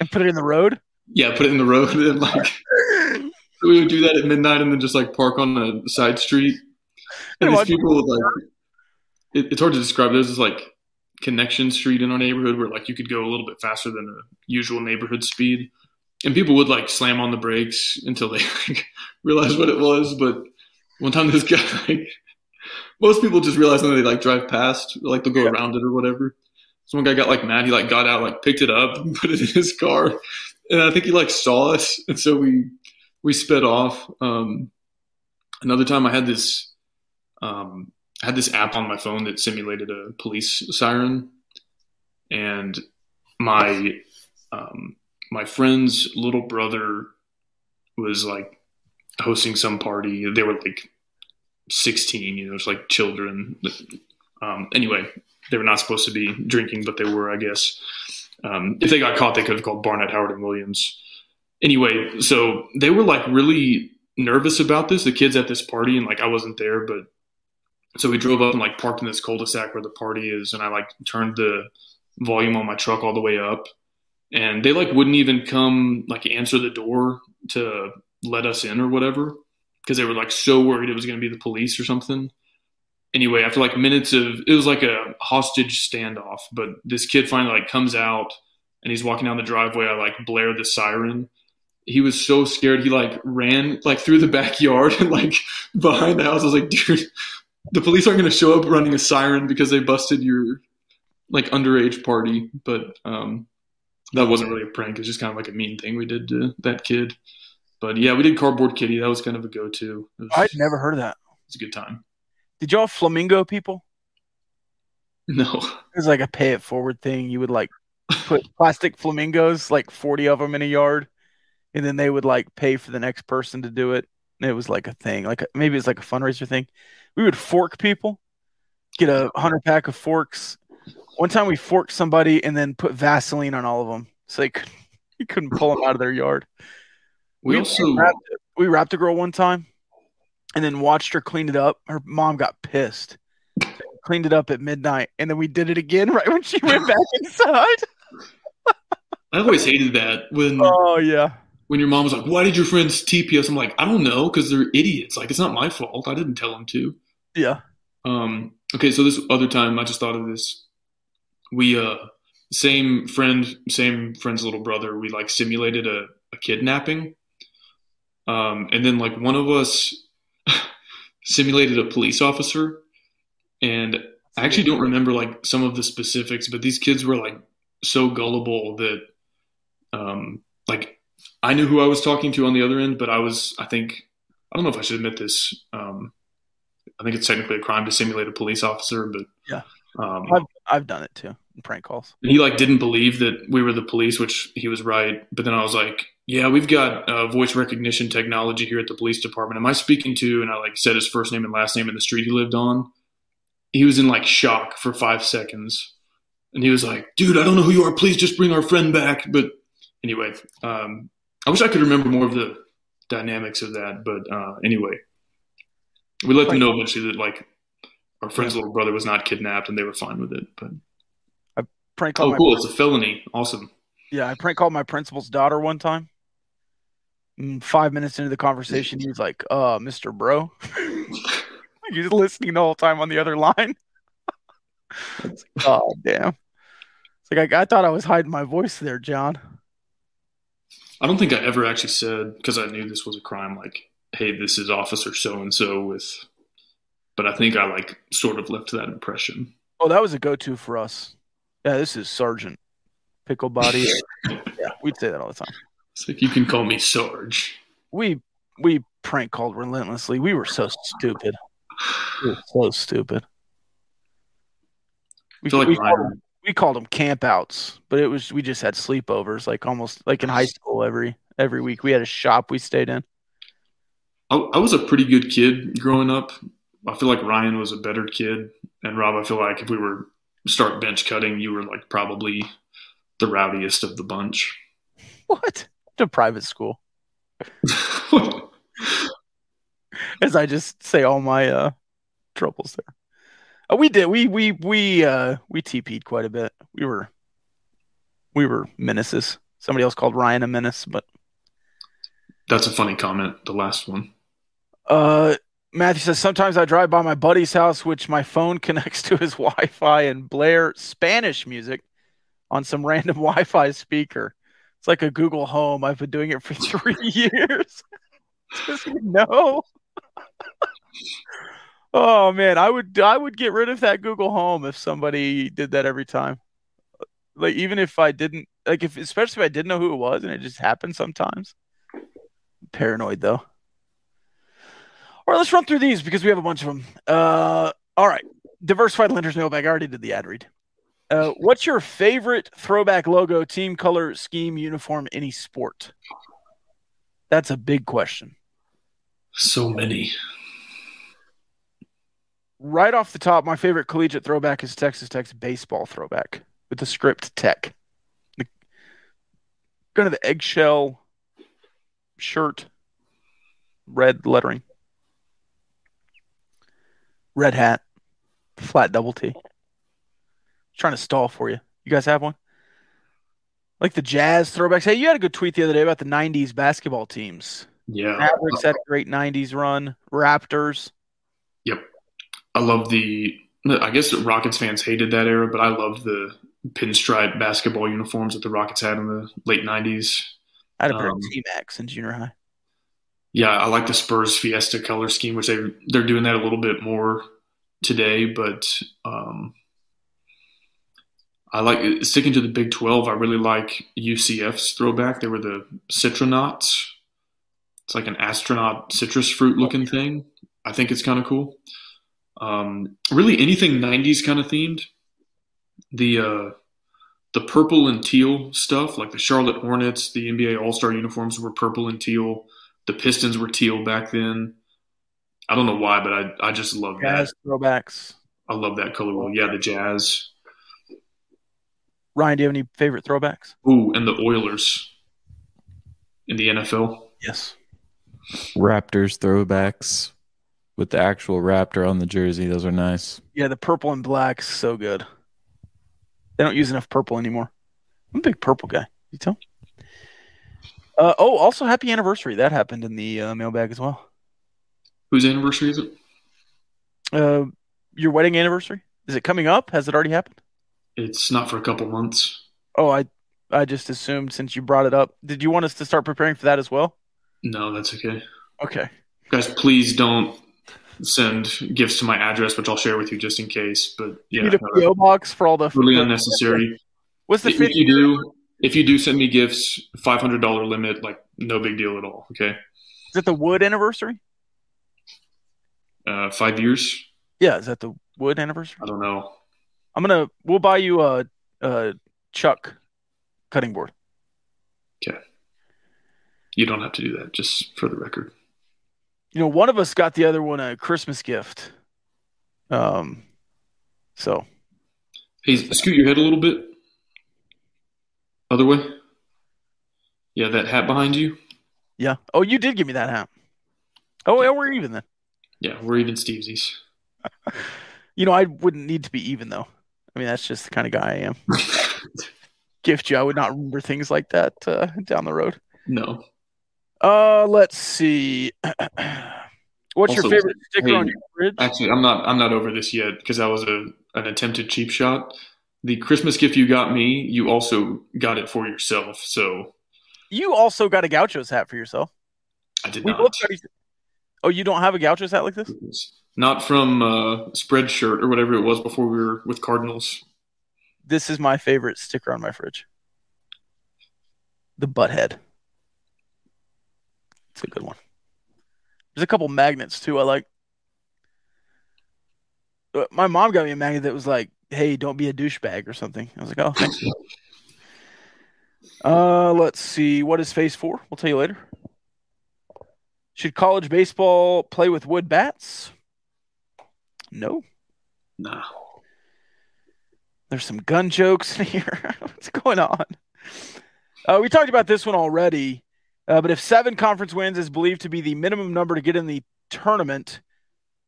And put it in the road? yeah, put it in the road and like we would do that at midnight and then just like park on the side street. And these people would like it, it's hard to describe. There's this like connection street in our neighborhood where like you could go a little bit faster than the usual neighborhood speed, and people would like slam on the brakes until they like, realized what it was. But one time this guy like most people just realize when they like drive past, like they'll go Yeah. around it or whatever. So one guy got like mad. He like got out, like picked it up, and put it in his car, and I think he like saw us, and so we we sped off. Um, another time, I had this um, I had this app on my phone that simulated a police siren, and my um, my friend's little brother was like hosting some party. They were like 16, you know, it's like children. Um, anyway, they were not supposed to be drinking, but they were, I guess. Um, if they got caught, they could have called Barnett, Howard, and Williams. Anyway, so they were like really nervous about this, the kids at this party, and like I wasn't there, but so we drove up and like parked in this cul-de-sac where the party is, and I like turned the volume on my truck all the way up, and they like wouldn't even come like answer the door to let us in or whatever because they were like so worried it was going to be the police or something. Anyway, after like minutes of it was like a hostage standoff, but this kid finally like comes out and he's walking down the driveway. I like blare the siren. He was so scared he like ran like through the backyard and like behind the house. I was like, dude, the police aren't going to show up running a siren because they busted your like underage party. But um, that wasn't really a prank. It's just kind of like a mean thing we did to that kid. But yeah, we did cardboard kitty. That was kind of a go-to. Was, I'd never heard of that. It's a good time. Did y'all flamingo people? No, It was like a pay it forward thing. You would like put plastic flamingos, like 40 of them in a yard, and then they would like pay for the next person to do it. And it was like a thing, like maybe it's like a fundraiser thing. We would fork people, get a hundred pack of forks. One time we forked somebody and then put Vaseline on all of them, so they could you couldn't pull them out of their yard. we We also wrapped, we wrapped a girl one time, and then watched her clean it up. Her mom got pissed. Cleaned it up at midnight, and then we did it again right when she went back inside. I always hated that when Oh yeah. When your mom was like, "Why did your friends TP us?" I'm like, "I don't know, because they're idiots. Like, it's not my fault. I didn't tell them to." Yeah. Um, okay, so this other time, I just thought of this. We uh, same friend, same friend's little brother. We like simulated a, a kidnapping, um, and then like one of us simulated a police officer, and I actually don't remember like some of the specifics, but these kids were like so gullible that, um, like I knew who I was talking to on the other end, but I was, I think, I don't know if I should admit this. Um, I think it's technically a crime to simulate a police officer, but Yeah. um, I've I've done it too. in Prank calls. and he like didn't believe that we were the police, which he was right. But then I was like, "Yeah, we've got uh, voice recognition technology here at the police department. Am I speaking to?" And I like said his first name and last name and the street he lived on. He was in like shock for five seconds, and he was like, "Dude, I don't know who you are. Please just bring our friend back." But anyway, um, I wish I could remember more of the dynamics of that. But uh, anyway, we let them know eventually that like our friend's little brother was not kidnapped, and they were fine with it. But I Prank called oh, cool! It's a felony. Awesome. yeah. I prank called my principal's daughter one time. Mm, Five minutes into the conversation, he was like, "Uh, Mister Bro." He's listening the whole time on the other line. It's like, oh damn! It's like I, I thought I was hiding my voice there, John. I don't think I ever actually said because I knew this was a crime. Like, hey, this is Officer So and So with, but I think I like sort of left that impression. Oh, that was a go-to for us. Yeah, this is Sergeant Pickle Body. yeah, we'd say that all the time. It's like you can call me Sarge. We we prank called relentlessly. We were so stupid. We were so stupid. We, I feel like we, Ryan- we called them campouts, but it was we just had sleepovers, like almost like in high school every every week. We had a shop we stayed in. I, I was a pretty good kid growing up. I feel like Ryan was a better kid, and Rob. I feel like if we were start bench cutting, you were like probably the rowdiest of the bunch. What? To private school, as I just say all my uh troubles there. Uh, we did. We we we uh we TP'd quite a bit. We were we were menaces. Somebody else called Ryan a menace, but That's a funny comment. The last one. uh Matthew says sometimes I drive by my buddy's house, which my phone connects to his Wi-Fi and blare Spanish music on some random Wi-Fi speaker. It's like a Google Home. I've been doing it for three years. Does he know? Oh man, I would I would get rid of that Google Home if somebody did that every time. Like even if I didn't like if especially if I didn't know who it was and it just happened sometimes. Paranoid though. All right, let's run through these because we have a bunch of them. Uh, all right, diversified lenders mailbag. I already did the ad read. Uh, what's your favorite throwback logo, team color, scheme, uniform, any sport? That's a big question. So many. Right off the top, my favorite collegiate throwback is Texas Tech's baseball throwback with the script tech. The, kind of the eggshell shirt, red lettering, red hat, flat double T. Trying to stall for you. You guys have one? Like the Jazz throwbacks. Hey, you had a good tweet the other day about the '90s basketball teams. Yeah. Mavericks had a great '90s run. Raptors. I love the. I guess Rockets fans hated that era, but I loved the pinstripe basketball uniforms that the Rockets had in the late '90s. I had a pair Um, of T Max in junior high. Yeah, I like the Spurs Fiesta color scheme, which they they're doing that a little bit more today. But um, I like sticking to the Big Twelve. I really like UCF's throwback. They were the Citronauts. It's like an astronaut citrus fruit looking thing. I think it's kind of cool. Um, really, anything '90s kind of themed. The uh, the purple and teal stuff, like the Charlotte Hornets, the NBA All Star uniforms were purple and teal. The Pistons were teal back then. I don't know why, but I I just love Jazz that. throwbacks. I love that color wheel. Yeah, the Jazz. Ryan, do you have any favorite throwbacks? Ooh, and the Oilers in the NFL. Yes. Raptors throwbacks with the actual raptor on the jersey. Those are nice. Yeah, the purple and black, so good. They don't use enough purple anymore. I'm a big purple guy. You tell? Uh, oh, also happy anniversary. That happened in the uh, mailbag as well. Whose anniversary is it? Uh, your wedding anniversary? Is it coming up? Has it already happened? It's not for a couple months. Oh, I I just assumed since you brought it up. Did you want us to start preparing for that as well? No, that's okay. Okay. Guys, please don't send gifts to my address, which I'll share with you just in case. But You yeah, need a PO box for all the really unnecessary. What's the if you do, if you do send me gifts, five hundred dollar limit, like no big deal at all. Okay, Is it the wood anniversary? uh, five years. Yeah, is that the wood anniversary? I don't know. I'm gonna. We'll buy you a, a Chuck cutting board. Okay, you don't have to do that. Just for the record. You know, one of us got the other one a Christmas gift. Um, so Hey, scoot your head a little bit. Other way. Yeah, that hat behind you. yeah. Oh, you did give me that hat. Oh, yeah, we're even then. Yeah, we're even Stevesies. You know, I wouldn't need to be even though. I mean, that's just the kind of guy I am. Gift you, I would not remember things like that uh, down the road. No. Uh, let's see. What's your favorite sticker hey, on your fridge? Actually, I'm not. I'm not over this yet because that was a an attempted cheap shot. The Christmas gift you got me, you also got it for yourself. So You also got a Gauchos hat for yourself. I did We not. both Oh, you don't have a Gauchos hat like this? Not from uh, Spreadshirt or whatever it was before we were with Cardinals. This is my favorite sticker on my fridge. The butt head. It's a good one. There's a couple magnets too I like. Uh, My mom got me a magnet that was like, "Hey, don't be a douchebag" or something. I was like, "Oh, thanks." uh, let's see. What is phase four? We'll tell you later. Should college baseball play with wood bats? No. Nah. There's some gun jokes in here. What's going on? Uh, we talked about this one already, uh, but if seven conference wins is believed to be the minimum number to get in the tournament,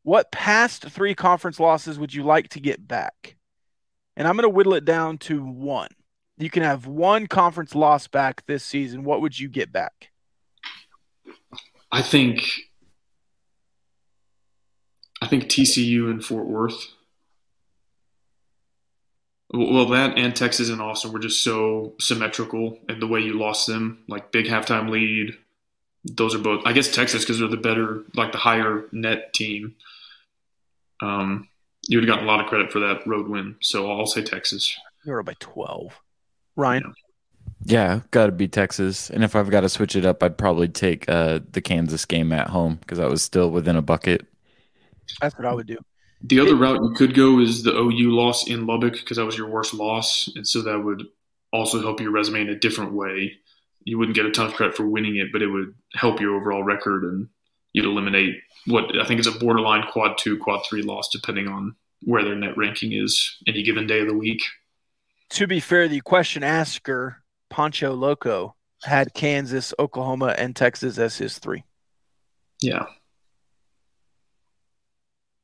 what past three conference losses would you like to get back? And I'm going to whittle it down to one. You can have one conference loss back this season. What would you get back? I think I think TCU and Fort Worth. Well, that and Texas and Austin were just so symmetrical in the way you lost them. Like big halftime lead. Those are both. I guess Texas because they're the better, like the higher net team. Um, you would have gotten a lot of credit for that road win. So I'll say Texas. You were by 12. Ryan? Yeah, got to be Texas. And if I've got to switch it up, I'd probably take uh, the Kansas game at home because I was still within a bucket. That's what I would do. The other route you could go is the OU loss in Lubbock because that was your worst loss, and so that would also help your resume in a different way. You wouldn't get a ton of credit for winning it, but it would help your overall record, and you'd eliminate what I think is a borderline quad two, quad three loss, depending on where their net ranking is any given day of the week. To be fair, the question asker, Pancho Loco, had Kansas, Oklahoma, and Texas as his three. Yeah.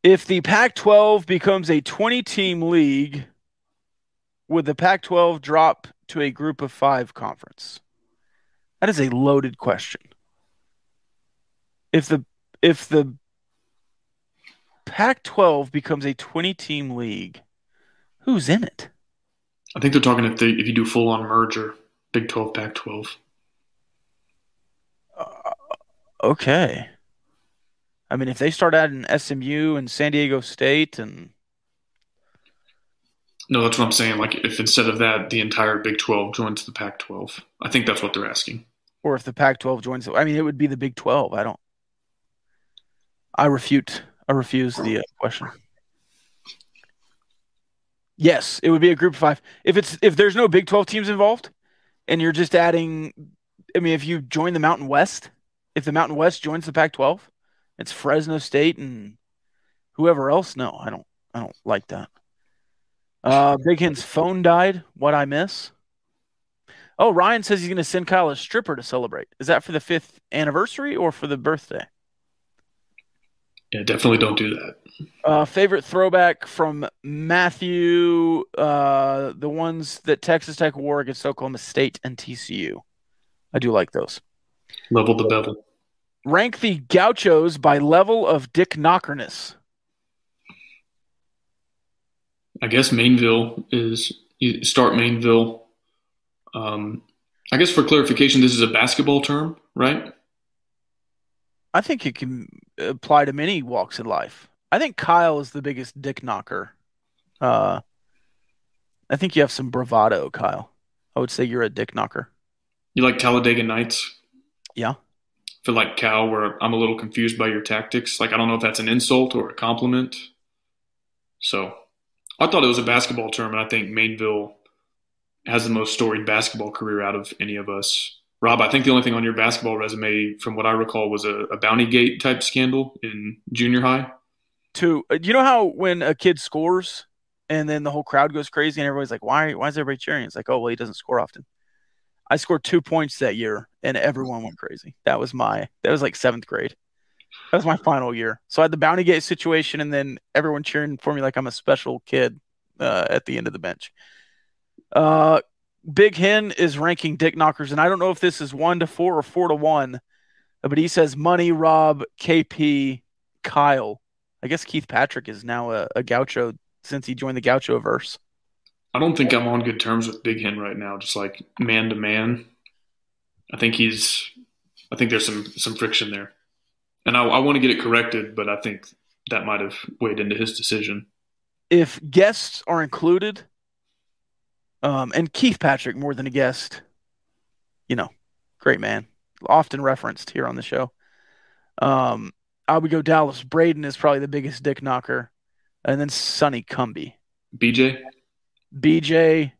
If the Pac 12 becomes a 20 team league, would the Pac 12 drop to a group of five conference? That is a loaded question. If the if the Pac 12 becomes a 20 team league, who's in it? I think they're talking if they if you do full on merger, Big 12, Pac 12. Uh, okay. I mean, if they start adding SMU and San Diego State and no, that's what I'm saying. Like, if instead of that, the entire Big 12 joins the Pac 12, I think that's what they're asking. Or if the Pac 12 joins, I mean, it would be the Big 12. I don't, I refute, I refuse the uh, question. Yes, it would be a group of five. If it's, if there's no Big 12 teams involved and you're just adding, I mean, if you join the Mountain West, if the Mountain West joins the Pac 12, it's Fresno State and whoever else. No, I don't, I don't like that. Uh, Big Hen's phone died. What I miss? Oh, Ryan says he's going to send Kyle a stripper to celebrate. Is that for the fifth anniversary or for the birthday? Yeah, definitely don't do that. Uh, favorite throwback from Matthew, uh, the ones that Texas Tech wore against Oklahoma State and TCU. I do like those. Level the bevel. Rank the gauchos by level of dick knockerness. I guess Mainville is you start Mainville. Um, I guess for clarification, this is a basketball term, right? I think it can apply to many walks in life. I think Kyle is the biggest dick knocker. Uh, I think you have some bravado, Kyle. I would say you're a dick knocker. You like Talladega Nights? Yeah. For like Cal, where I'm a little confused by your tactics. Like I don't know if that's an insult or a compliment. So I thought it was a basketball term, and I think Mainville has the most storied basketball career out of any of us. Rob, I think the only thing on your basketball resume, from what I recall, was a, a Bounty Gate type scandal in junior high. To uh, you know how when a kid scores and then the whole crowd goes crazy and everybody's like, "Why? Why is everybody cheering?" It's like, "Oh, well, he doesn't score often." I scored two points that year, and everyone went crazy. That was my that was like seventh grade. That was my final year. So I had the Bounty Gate situation, and then everyone cheering for me like I'm a special kid uh, at the end of the bench. Uh, Big Hen is ranking dick knockers, and I don't know if this is one to four or four to one, but he says Money, Rob, KP, Kyle. I guess Keith Patrick is now a, a Gaucho since he joined the Gaucho verse. I don't think I'm on good terms with Big Hen right now, just like man to man. I think he's, I think there's some some friction there, and I, I want to get it corrected, but I think that might have weighed into his decision. If guests are included, um, and Keith Patrick more than a guest, you know, great man, often referenced here on the show. Um, I would go Dallas Braden is probably the biggest dick knocker, and then Sonny Cumbie. BJ, BJ,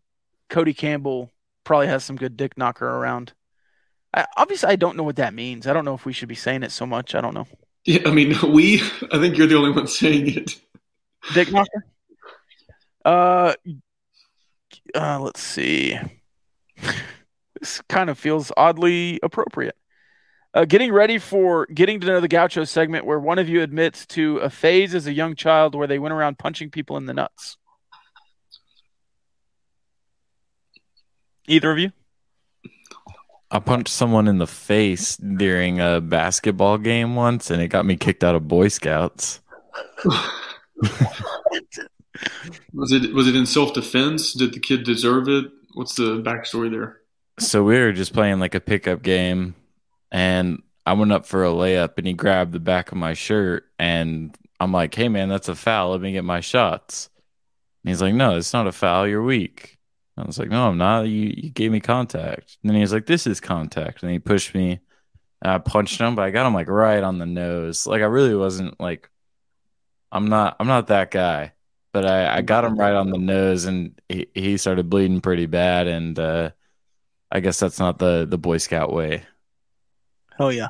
Cody Campbell probably has some good dick knocker around. I, obviously, I don't know what that means. I don't know if we should be saying it so much. I don't know. Yeah, I mean, we. I think you're the only one saying it. Dick knocker. Uh, uh, let's see. this kind of feels oddly appropriate. Uh, getting ready for getting to know the Gaucho segment, where one of you admits to a phase as a young child where they went around punching people in the nuts. Either of you? I punched someone in the face during a basketball game once, and it got me kicked out of Boy Scouts. Was it was it in self defense? Did the kid deserve it? What's the backstory there? So we were just playing like a pickup game, and I went up for a layup, and he grabbed the back of my shirt, and I'm like, "Hey man, that's a foul. Let me get my shots." And he's like, "No, it's not a foul. You're weak." I was like, "No, I'm not. You you gave me contact." And then he was like, "This is contact," and he pushed me. And I punched him, but I got him like right on the nose. Like I really wasn't like, I'm not I'm not that guy, but I I got him right on the nose, and he he started bleeding pretty bad, and uh, I guess that's not the the Boy Scout way. Hell yeah.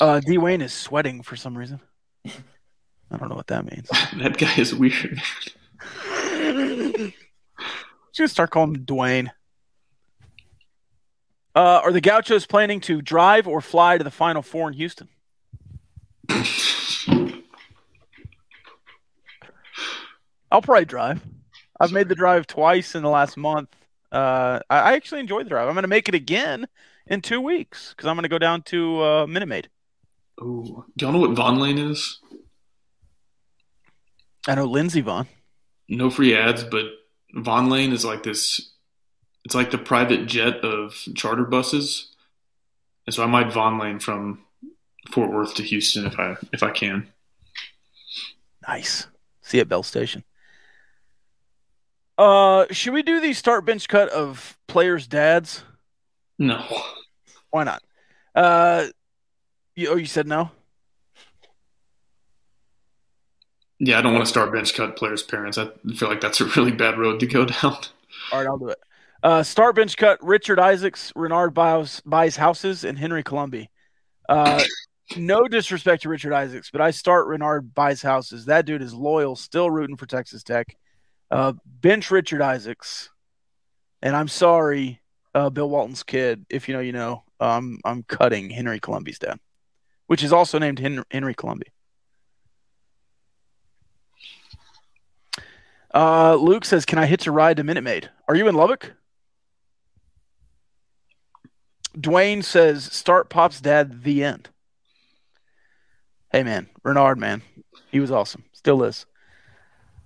Uh, D Wayne is sweating for some reason. I don't know what that means. That guy is weird. Just start calling him Dwayne. Uh, are the Gauchos planning to drive or fly to the Final Four in Houston? I'll probably drive. I've made the drive twice in the last month. Uh, I, I actually enjoy the drive. I'm going to make it again in two weeks because I'm going to go down to uh, Minute Maid. Ooh. Do y'all know what Vonlane is? I know Lindsey Vonn. No free ads, but Vonlane is like this. It's like the private jet of charter buses, and so I might Vonlane from Fort Worth to Houston if I if I can. Nice. See you at Bell Station. Uh, should we do the start bench cut of players' dads? No, Why not? Uh, you, oh, you said no. Yeah, I don't want to start bench cut players' parents. I feel like that's a really bad road to go down. All right, I'll do it. Uh, start bench cut Richard Isaacs, Renard buys, buys houses, and Henry Colombi. Uh, no disrespect to Richard Isaacs, but I start Renard buys houses. That dude is loyal, still rooting for Texas Tech. Uh, bench Richard Isaacs, and I'm sorry, uh, Bill Walton's kid. If you know, you know. Um, I'm cutting Henry Colombi's dad, which is also named Hen- Henry Colombi. Uh, Luke says, "Can I hitch a ride to Minute Maid? Are you in Lubbock?" Dwayne says, "Start Pop's dad. The end." Hey man, Renard man, he was awesome. Still is.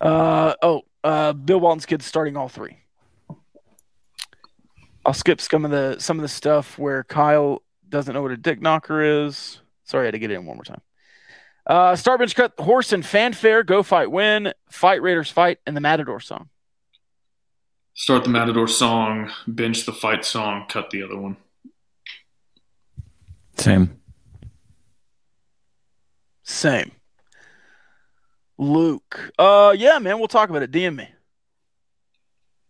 Uh oh, uh, Bill Walton's kids starting all three. I'll skip some of the some of the stuff where Kyle doesn't know what a dick knocker is. Sorry, I had to get it in one more time. Uh, start bench cut horse and fanfare, go fight win, fight Raiders fight, and the Matador song. Start the Matador song, bench the fight song, cut the other one. Same. Same. Luke. Uh yeah, man, we'll talk about it. DM me.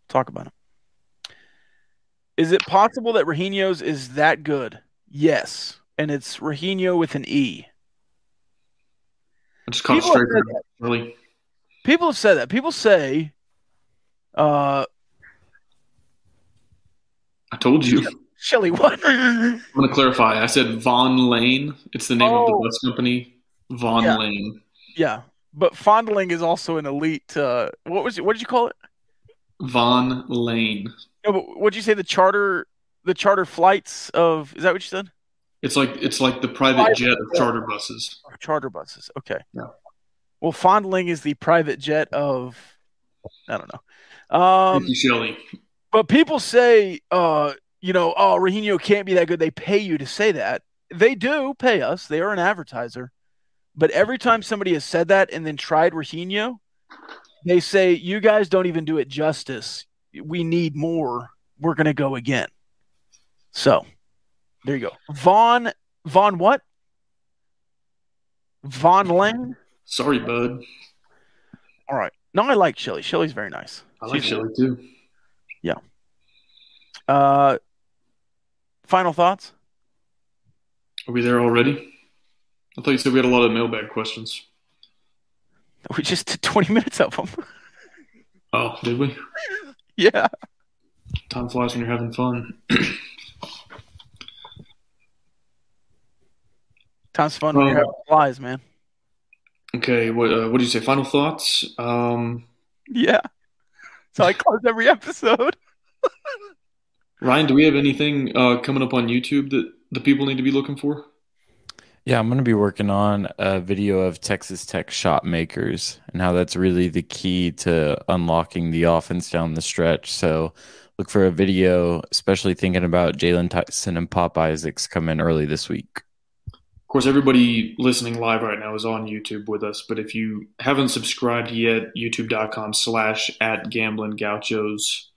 Talk about it. Is it possible that Rahino's is that good? Yes. And it's Rahino with an E. I just caught straight have from really. People have said that. People say uh I told you. Shelly, what? I'm gonna clarify. I said Von Lane. It's the name of the Oh. bus company. Von Yeah. Lane. yeah. But fondling is also an elite uh what was it what did you call it? Vonlane. No, but what'd you say the charter the charter flights of is that what you said? It's like it's like the private Private jet of charter buses. Charter buses. Okay. Yeah. Well, fondling is the private jet of I don't know. Um Shelley. but people say uh you know, oh Rahino can't be that good. They pay you to say that. They do pay us. They are an advertiser. But every time somebody has said that and then tried Rahino, they say, You guys don't even do it justice. We need more. We're gonna go again. So there you go. Vaughn Vaughn what? Vaughn Lane? Sorry, bud. All right. No, I like Shelly. Shelly's very nice. I like Shelley too. Uh final thoughts? Are we there already? I thought you said we had a lot of mailbag questions. We just did 20 minutes of them. Oh, did we? yeah. Time flies when you're having fun. Time's fun when you're Oh. flies, man. Okay, what uh, what did you say? Final thoughts? Um, Yeah. So I close every episode. Ryan, do we have anything uh, coming up on YouTube that the people need to be looking for? Yeah, I'm going to be working on a video of Texas Tech shot makers and how that's really the key to unlocking the offense down the stretch. So look for a video, especially thinking about Jaylon Tyson and Pop Isaacs coming early this week. Of course, everybody listening live right now is on YouTube with us, but if you haven't subscribed yet, youtube.com slash at gambling gauchos.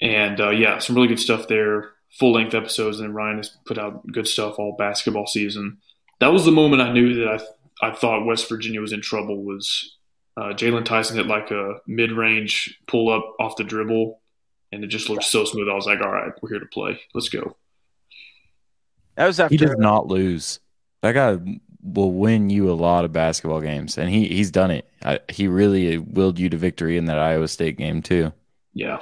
And uh, yeah, some really good stuff there. Full length episodes, and Ryan has put out good stuff all basketball season. That was the moment I knew that I, I thought West Virginia was in trouble. Was uh, Jaylon Tyson hit like a mid range pull up off the dribble, and it just looked so smooth. I was like, all right, we're here to play. Let's go. That was after He does not lose. That guy will win you a lot of basketball games, and he he's done it. I, he really willed you to victory in that Iowa State game too. Yeah.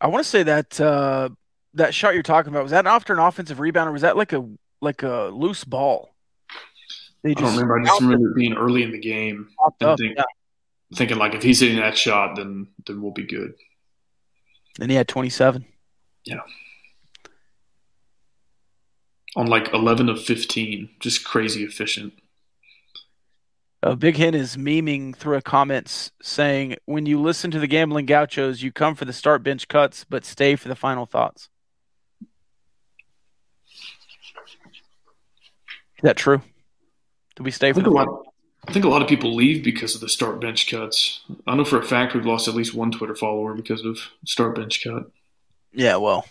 I want to say that uh, that shot you're talking about was that after an offensive rebound or was that like a like a loose ball? They I don't remember. I just remember it being early in the game and up, think, yeah. thinking like if he's hitting that shot, then then we'll be good. And he had 27. Yeah. On like eleven of fifteen, just crazy efficient. Uh, Big Hen is memeing through a comments saying, "When you listen to the gambling gauchos, you come for the start bench cuts, but stay for the final thoughts." Is that true? Do we stay for the lot. I think a lot of people leave because of the start bench cuts. I know for a fact we've lost at least one Twitter follower because of start bench cut. Yeah, well,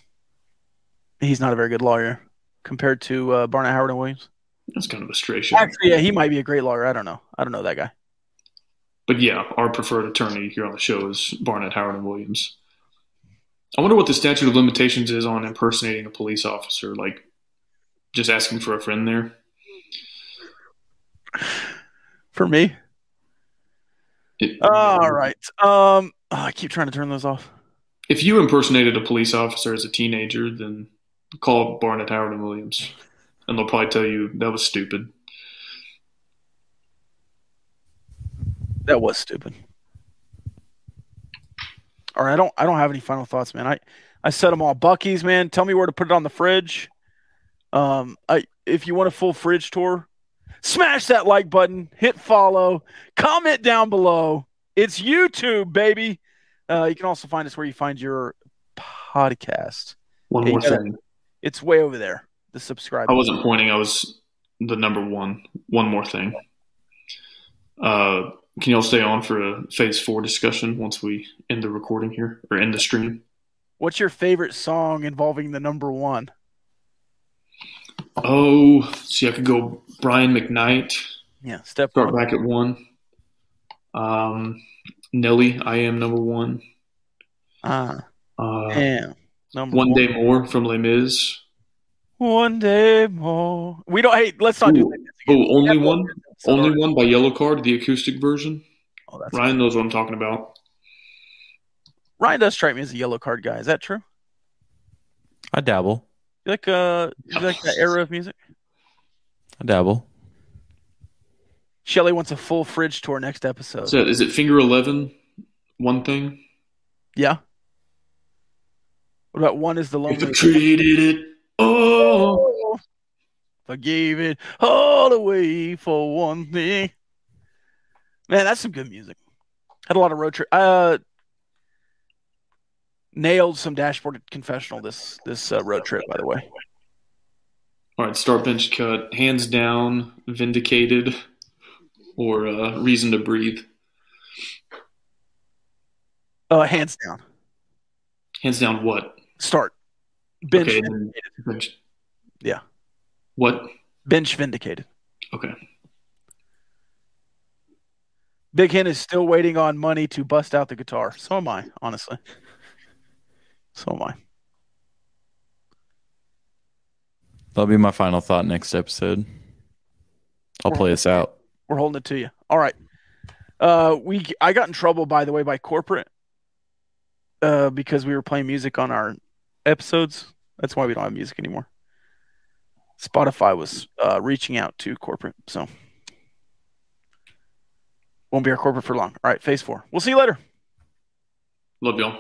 he's not a very good lawyer compared to uh, Barnett Howard and Williams. That's kind of a stray shot. Actually, yeah, he might be a great lawyer. I don't know. I don't know that guy. But yeah, our preferred attorney here on the show is Barnett Howard and Williams. I wonder what the statute of limitations is on impersonating a police officer, like just asking for a friend there. For me, It- all right. Um, oh, I keep trying to turn those off. If you impersonated a police officer as a teenager, then call Barnett Howard and Williams, and they'll probably tell you that was stupid. That was stupid. All right, I don't. I don't have any final thoughts, man. I, I said them all. Buc-ee's, man. Tell me where to put it on the fridge. Um, I if you want a full fridge tour, smash that like button, hit follow, comment down below. It's YouTube, baby. Uh, you can also find us where you find your podcast. One Okay, more you gotta- thing. It's way over there. The subscribe. I wasn't pointing. I was the number one. One more thing. Uh, can y'all stay on for a phase four discussion once we end the recording here or end the stream? What's your favorite song involving the number one? Oh, see, I could go Brian McKnight. Yeah, step Start back at one. Um, Nelly, I am number one. Ah, Uh, damn. Number one day more from Les Mis. One day more. We don't. Hey, let's not do Ooh. that. Oh, only Yeah, one. so- Only one by Yellowcard, the acoustic version. Oh, that's Ryan knows what I'm talking about. Ryan does strike me as a Yellowcard guy. Is that true? I dabble. You like uh, you like that era of music? I dabble. Shelly wants a full fridge tour next episode. So is it Finger Eleven? One thing. yeah. What about one is the lonely? traded it, oh, I gave it all away for one thing. Man, that's some good music. Had a lot of road trip. Uh, nailed some dashboard confessional this this uh, road trip. By the way, all right. Start bench cut, hands down, vindicated, or uh, reason to breathe. uh, hands down. Hands down, what? Start bench Okay, vindicated. bench. Yeah. What? bench vindicated. Okay. Big Hen is still waiting on money to bust out the guitar. So am I, honestly. So am I. That'll be my final thought next episode. I'll play us out. We're holding it to you. All right. Uh, we I got in trouble by the way by corporate uh, because we were playing music on our episodes. That's why we don't have music anymore. Spotify was uh, reaching out to corporate, so won't be our corporate for long. All right, phase four. We'll see you later. Love y'all.